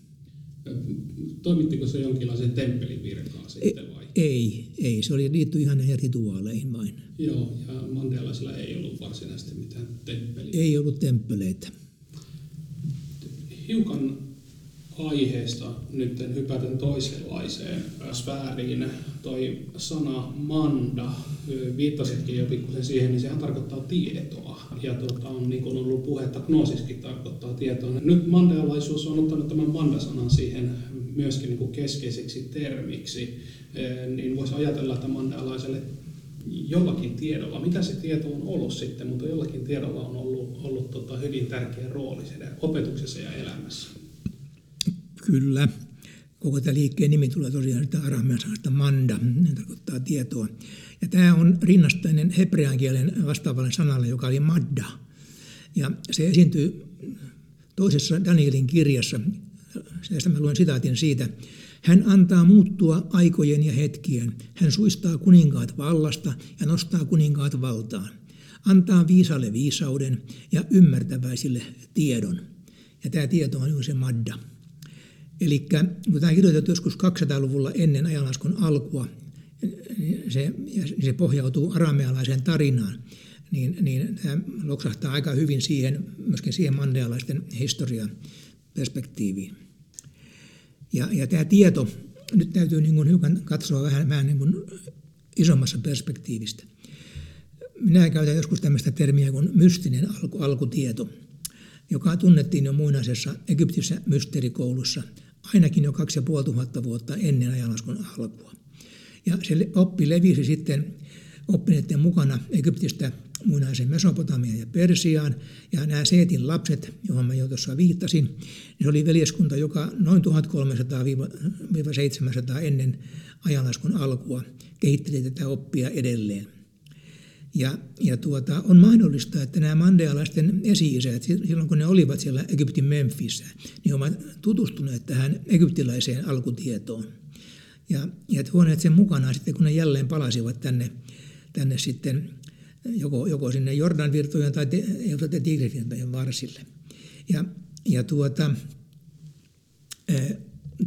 Toimittiko se jonkinlaisen temppelin virkaan sitten vai? Ei, ei. Se oli liitty ihan näihin rituaaleihin vain. Joo, ja Mandelaisilla ei ollut varsinaisesti mitään temppeliä. Ei ollut temppeleitä. Hiukan aiheesta nyt hypätän toisenlaiseen sfääriin. Toi sana manda, viittasitkin jo pikkusen siihen, niin sehän tarkoittaa tietoa. Ja tuota, on niin kuin ollut puhetta, gnoosiskin tarkoittaa tietoa. Nyt mandealaisuus on ottanut tämän manda-sanan siihen myöskin niin kuin keskeiseksi termiksi. Niin voisi ajatella, että mandealaiselle jollakin tiedolla, mitä se tieto on ollut sitten, mutta jollakin tiedolla on ollut, ollut tota hyvin tärkeä rooli opetuksessa ja elämässä. Kyllä. Koko tämä liikkeen nimi tulee tosiaan sitä aramean sanasta manda, ne tarkoittaa tietoa. Ja tämä on rinnastainen hebrean kielen vastaavalle sanalle, joka oli madda. Ja se esiintyy toisessa Danielin kirjassa, Tästä mä luen sitaatin siitä. Hän antaa muuttua aikojen ja hetkien. Hän suistaa kuninkaat vallasta ja nostaa kuninkaat valtaan. Antaa viisalle viisauden ja ymmärtäväisille tiedon. Ja tämä tieto on juuri se madda. Eli kun tämä kirjoitettu joskus 200-luvulla ennen ajanlaskun alkua, se, se pohjautuu aramealaiseen tarinaan, niin, niin tämä loksahtaa aika hyvin siihen, myöskin siihen mandealaisten historian perspektiiviin. Ja, ja tämä tieto, nyt täytyy niin kuin hiukan katsoa vähän, vähän niin kuin isommassa perspektiivistä. Minä käytän joskus tämmöistä termiä kuin mystinen alku, alkutieto. joka tunnettiin jo muinaisessa Egyptissä mysteerikoulussa ainakin jo 2500 vuotta ennen ajanlaskun alkua. Ja se oppi levisi sitten oppineiden mukana Egyptistä muinaisen Mesopotamian ja Persiaan. Ja nämä Seetin lapset, johon mä jo tuossa viittasin, niin se oli veljeskunta, joka noin 1300-700 ennen ajanlaskun alkua kehitteli tätä oppia edelleen. Ja, ja tuota, on mahdollista, että nämä mandealaisten esi-isät, silloin kun ne olivat siellä Egyptin Memphissä, niin ovat tutustuneet tähän egyptiläiseen alkutietoon. Ja, ja tuoneet sen mukana sitten, kun ne jälleen palasivat tänne, tänne sitten joko, joko sinne Jordan virtojen tai Tigrisvirtojen varsille. Ja, ja tuota,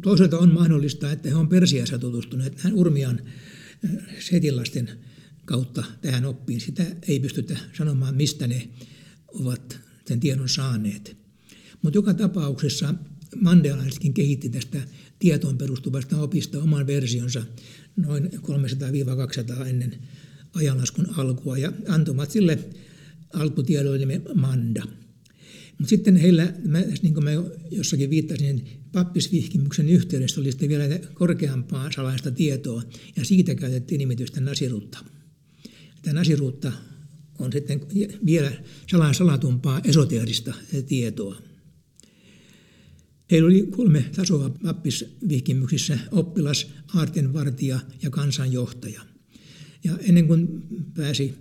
toisaalta on mahdollista, että he on Persiassa tutustuneet tähän Urmian setilasten kautta tähän oppiin. Sitä ei pystytä sanomaan, mistä ne ovat sen tiedon saaneet. Mutta joka tapauksessa mandealaisetkin kehitti tästä tietoon perustuvasta opista oman versionsa noin 300-200 ennen ajanlaskun alkua ja antoivat sille alkutiedoille Manda. Mutta sitten heillä, mä, niin kuin mä jossakin viittasin, niin pappisvihkimyksen yhteydessä oli sitten vielä korkeampaa salaista tietoa, ja siitä käytettiin nimitystä nasirutta. Tämä nasiruutta on sitten vielä salan salatumpaa esoteerista tietoa. Heillä oli kolme tasoa pappisvihkimyksissä, oppilas, aartenvartija ja kansanjohtaja. Ja ennen kuin pääsi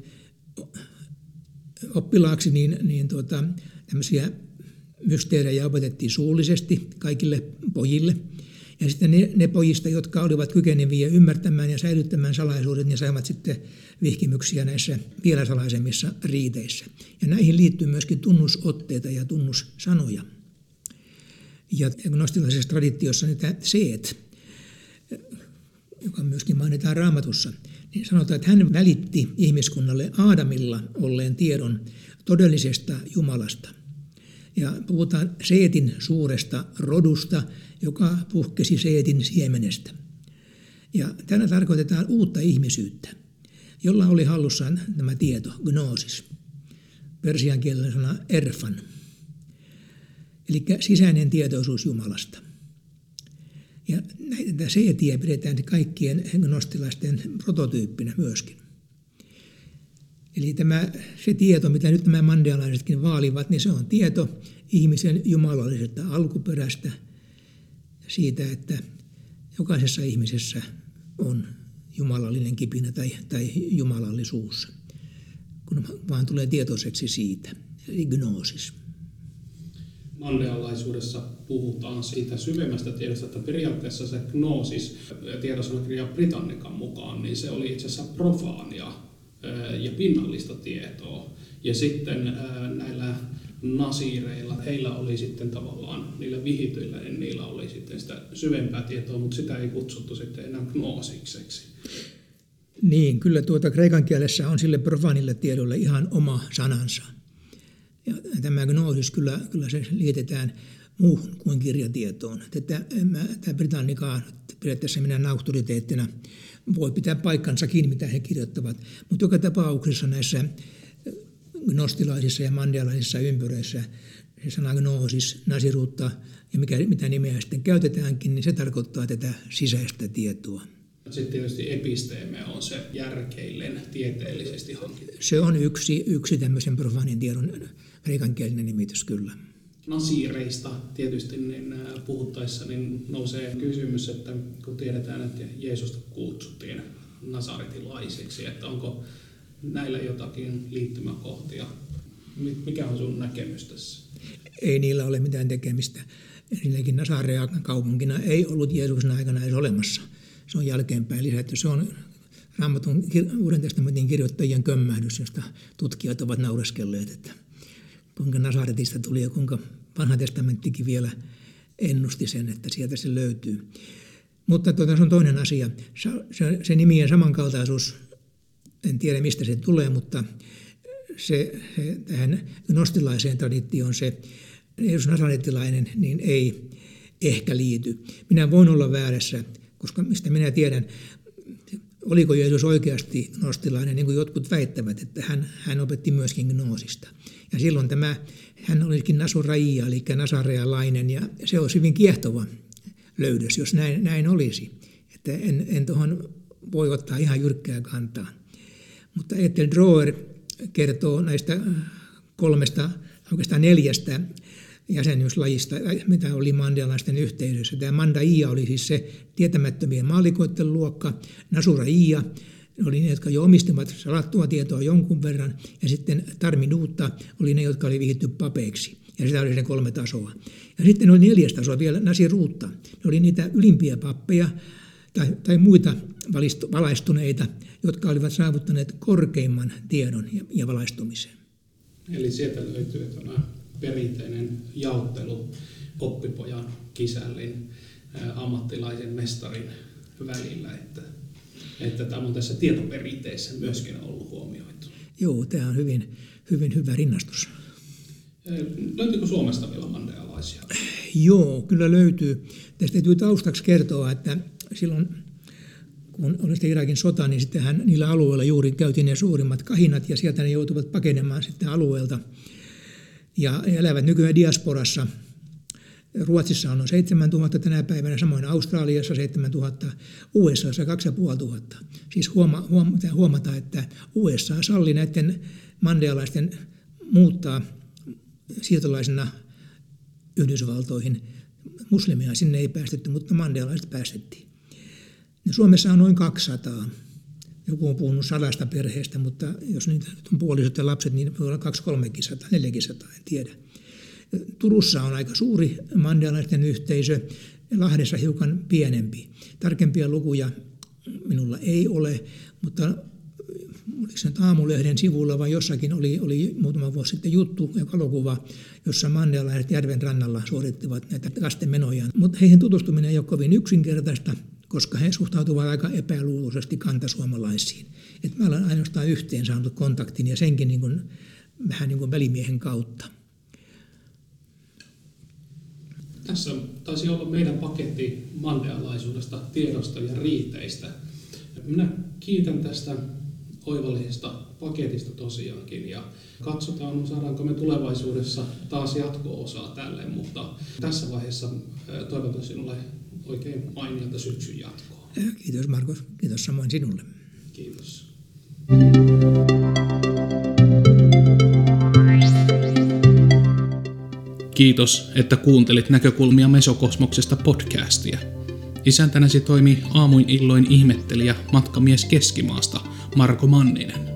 oppilaaksi, niin, niin tuota, tämmöisiä mysteerejä opetettiin suullisesti kaikille pojille – ja sitten ne, ne pojista, jotka olivat kykeneviä ymmärtämään ja säilyttämään salaisuudet, niin saivat sitten vihkimyksiä näissä vielä salaisemmissa riiteissä. Ja näihin liittyy myöskin tunnusotteita ja tunnussanoja. Ja gnostilaisessa traditiossa niitä seet, joka myöskin mainitaan raamatussa, niin sanotaan, että hän välitti ihmiskunnalle Aadamilla olleen tiedon todellisesta Jumalasta – ja puhutaan Seetin suuresta rodusta, joka puhkesi Seetin siemenestä. Ja tällä tarkoitetaan uutta ihmisyyttä, jolla oli hallussaan tämä tieto, gnosis. Persian kielellä sana erfan. Eli sisäinen tietoisuus Jumalasta. Ja näitä seetiä pidetään kaikkien gnostilaisten prototyyppinä myöskin. Eli tämä, se tieto, mitä nyt nämä mandealaisetkin vaalivat, niin se on tieto ihmisen jumalallisesta alkuperästä, siitä, että jokaisessa ihmisessä on jumalallinen kipinä tai, tai jumalallisuus, kun vaan tulee tietoiseksi siitä, eli gnoosis. Mandealaisuudessa puhutaan siitä syvemmästä tiedosta, että periaatteessa se gnoosis tiedosanakirja Britannikan mukaan, niin se oli itse asiassa profaania ja pinnallista tietoa. Ja sitten näillä nasiireilla, heillä oli sitten tavallaan, niillä vihityillä, niin niillä oli sitten sitä syvempää tietoa, mutta sitä ei kutsuttu sitten enää gnoosikseksi. Niin, kyllä tuota kreikan kielessä on sille profanille tiedolle ihan oma sanansa. Ja tämä gnoosis kyllä, kyllä se liitetään muuhun kuin kirjatietoon. Tätä, tämä Britannikaa periaatteessa minä auktoriteettina voi pitää paikkansakin, mitä he kirjoittavat. Mutta joka tapauksessa näissä gnostilaisissa ja mandialaisissa ympyröissä se sana gnoosis, nasiruutta ja mikä, mitä nimeä sitten käytetäänkin, niin se tarkoittaa tätä sisäistä tietoa. Sitten tietysti episteeme on se järkeillen tieteellisesti hankittu. Se on yksi, yksi tämmöisen profanin tiedon kreikankielinen nimitys kyllä. Nasiireista tietysti niin puhuttaessa niin nousee kysymys, että kun tiedetään, että Jeesusta kutsuttiin nasaretilaiseksi, että onko näillä jotakin liittymäkohtia. Mikä on sun näkemys tässä? Ei niillä ole mitään tekemistä. Ensinnäkin Nasarea kaupunkina ei ollut Jeesuksen aikana edes olemassa. Se on jälkeenpäin lisätty. Se on Raamatun Uuden testamentin kirjoittajien kömmähdys, josta tutkijat ovat naureskelleet, että kuinka Nasaretista tuli ja kuinka vanha testamenttikin vielä ennusti sen, että sieltä se löytyy. Mutta tuota, se on toinen asia. Se, se nimien samankaltaisuus en tiedä mistä se tulee, mutta se, se tähän nostilaiseen traditioon se, jos nasarettilainen, niin ei ehkä liity. Minä voin olla väärässä, koska mistä minä tiedän, oliko Jeesus oikeasti gnostilainen, niin kuin jotkut väittävät, että hän, hän opetti myöskin gnoosista. Ja silloin tämä, hän olikin Nasuraia, eli nasarealainen, ja se olisi hyvin kiehtova löydös, jos näin, näin olisi. Että en, en tuohon voi ottaa ihan jyrkkää kantaa. Mutta Ethel Droer kertoo näistä kolmesta, oikeastaan neljästä jäsenyyslajista, mitä oli mandelaisten yhteisössä. Tämä Manda Ia oli siis se tietämättömien maalikoiden luokka, Nasura Ia oli ne, jotka jo omistivat salattua tietoa jonkun verran, ja sitten Tarminuutta oli ne, jotka oli vihitty papeiksi. Ja sitä oli ne kolme tasoa. Ja sitten oli neljäs taso vielä, Nasiruutta. Ne oli niitä ylimpiä pappeja tai, tai muita valaistuneita, jotka olivat saavuttaneet korkeimman tiedon ja, ja valaistumisen. Eli sieltä löytyy tämä perinteinen jaottelu oppipojan, kisällin, ammattilaisen, mestarin välillä, että, että tämä on tässä tietoperinteessä myöskin ollut huomioitu. Joo, tämä on hyvin, hyvin hyvä rinnastus. Löytyykö Suomesta vielä mandealaisia? Joo, kyllä löytyy. Tästä täytyy taustaksi kertoa, että silloin kun oli sitten Irakin sota, niin sittenhän niillä alueilla juuri käytiin ne suurimmat kahinat ja sieltä ne joutuvat pakenemaan sitten alueelta ja elävät nykyään diasporassa. Ruotsissa on noin 7000 tänä päivänä, samoin Australiassa 7000, USAssa 2500. Siis huoma, huoma, huomata, että USA salli näiden mandealaisten muuttaa siirtolaisena Yhdysvaltoihin. Muslimia sinne ei päästetty, mutta mandealaiset päästettiin. Suomessa on noin 200 joku on puhunut sadasta perheestä, mutta jos niitä nyt on puolisot ja lapset, niin voi olla kaksi, kolmekin sata, neljäkin sata, en tiedä. Turussa on aika suuri mandalaisten yhteisö, Lahdessa hiukan pienempi. Tarkempia lukuja minulla ei ole, mutta oliko se nyt aamulehden sivulla vai jossakin oli, oli muutama vuosi sitten juttu ja valokuva, jossa mandealaiset järven rannalla suorittivat näitä lastenmenojaan. Mutta heihin tutustuminen ei ole kovin yksinkertaista koska he suhtautuvat aika epäluuloisesti kantasuomalaisiin. Et mä olen ainoastaan yhteen saanut kontaktin ja senkin niin kuin, vähän niin kuin välimiehen kautta. Tässä taisi olla meidän paketti mandealaisuudesta, tiedosta ja riiteistä. Minä kiitän tästä oivallisesta paketista tosiaankin ja katsotaan, saadaanko me tulevaisuudessa taas jatko-osaa tälle, mutta tässä vaiheessa toivotan sinulle oikein mainiota syksyn jatkoa. Kiitos Markus, kiitos samoin sinulle. Kiitos. Kiitos, että kuuntelit näkökulmia Mesokosmoksesta podcastia. Isäntänäsi toimii aamuin illoin ihmettelijä matkamies Keskimaasta Marko Manninen.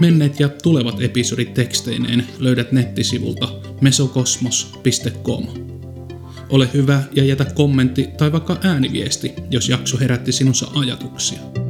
Menneet ja tulevat episodit teksteineen löydät nettisivulta mesokosmos.com. Ole hyvä ja jätä kommentti tai vaikka ääniviesti, jos jakso herätti sinussa ajatuksia.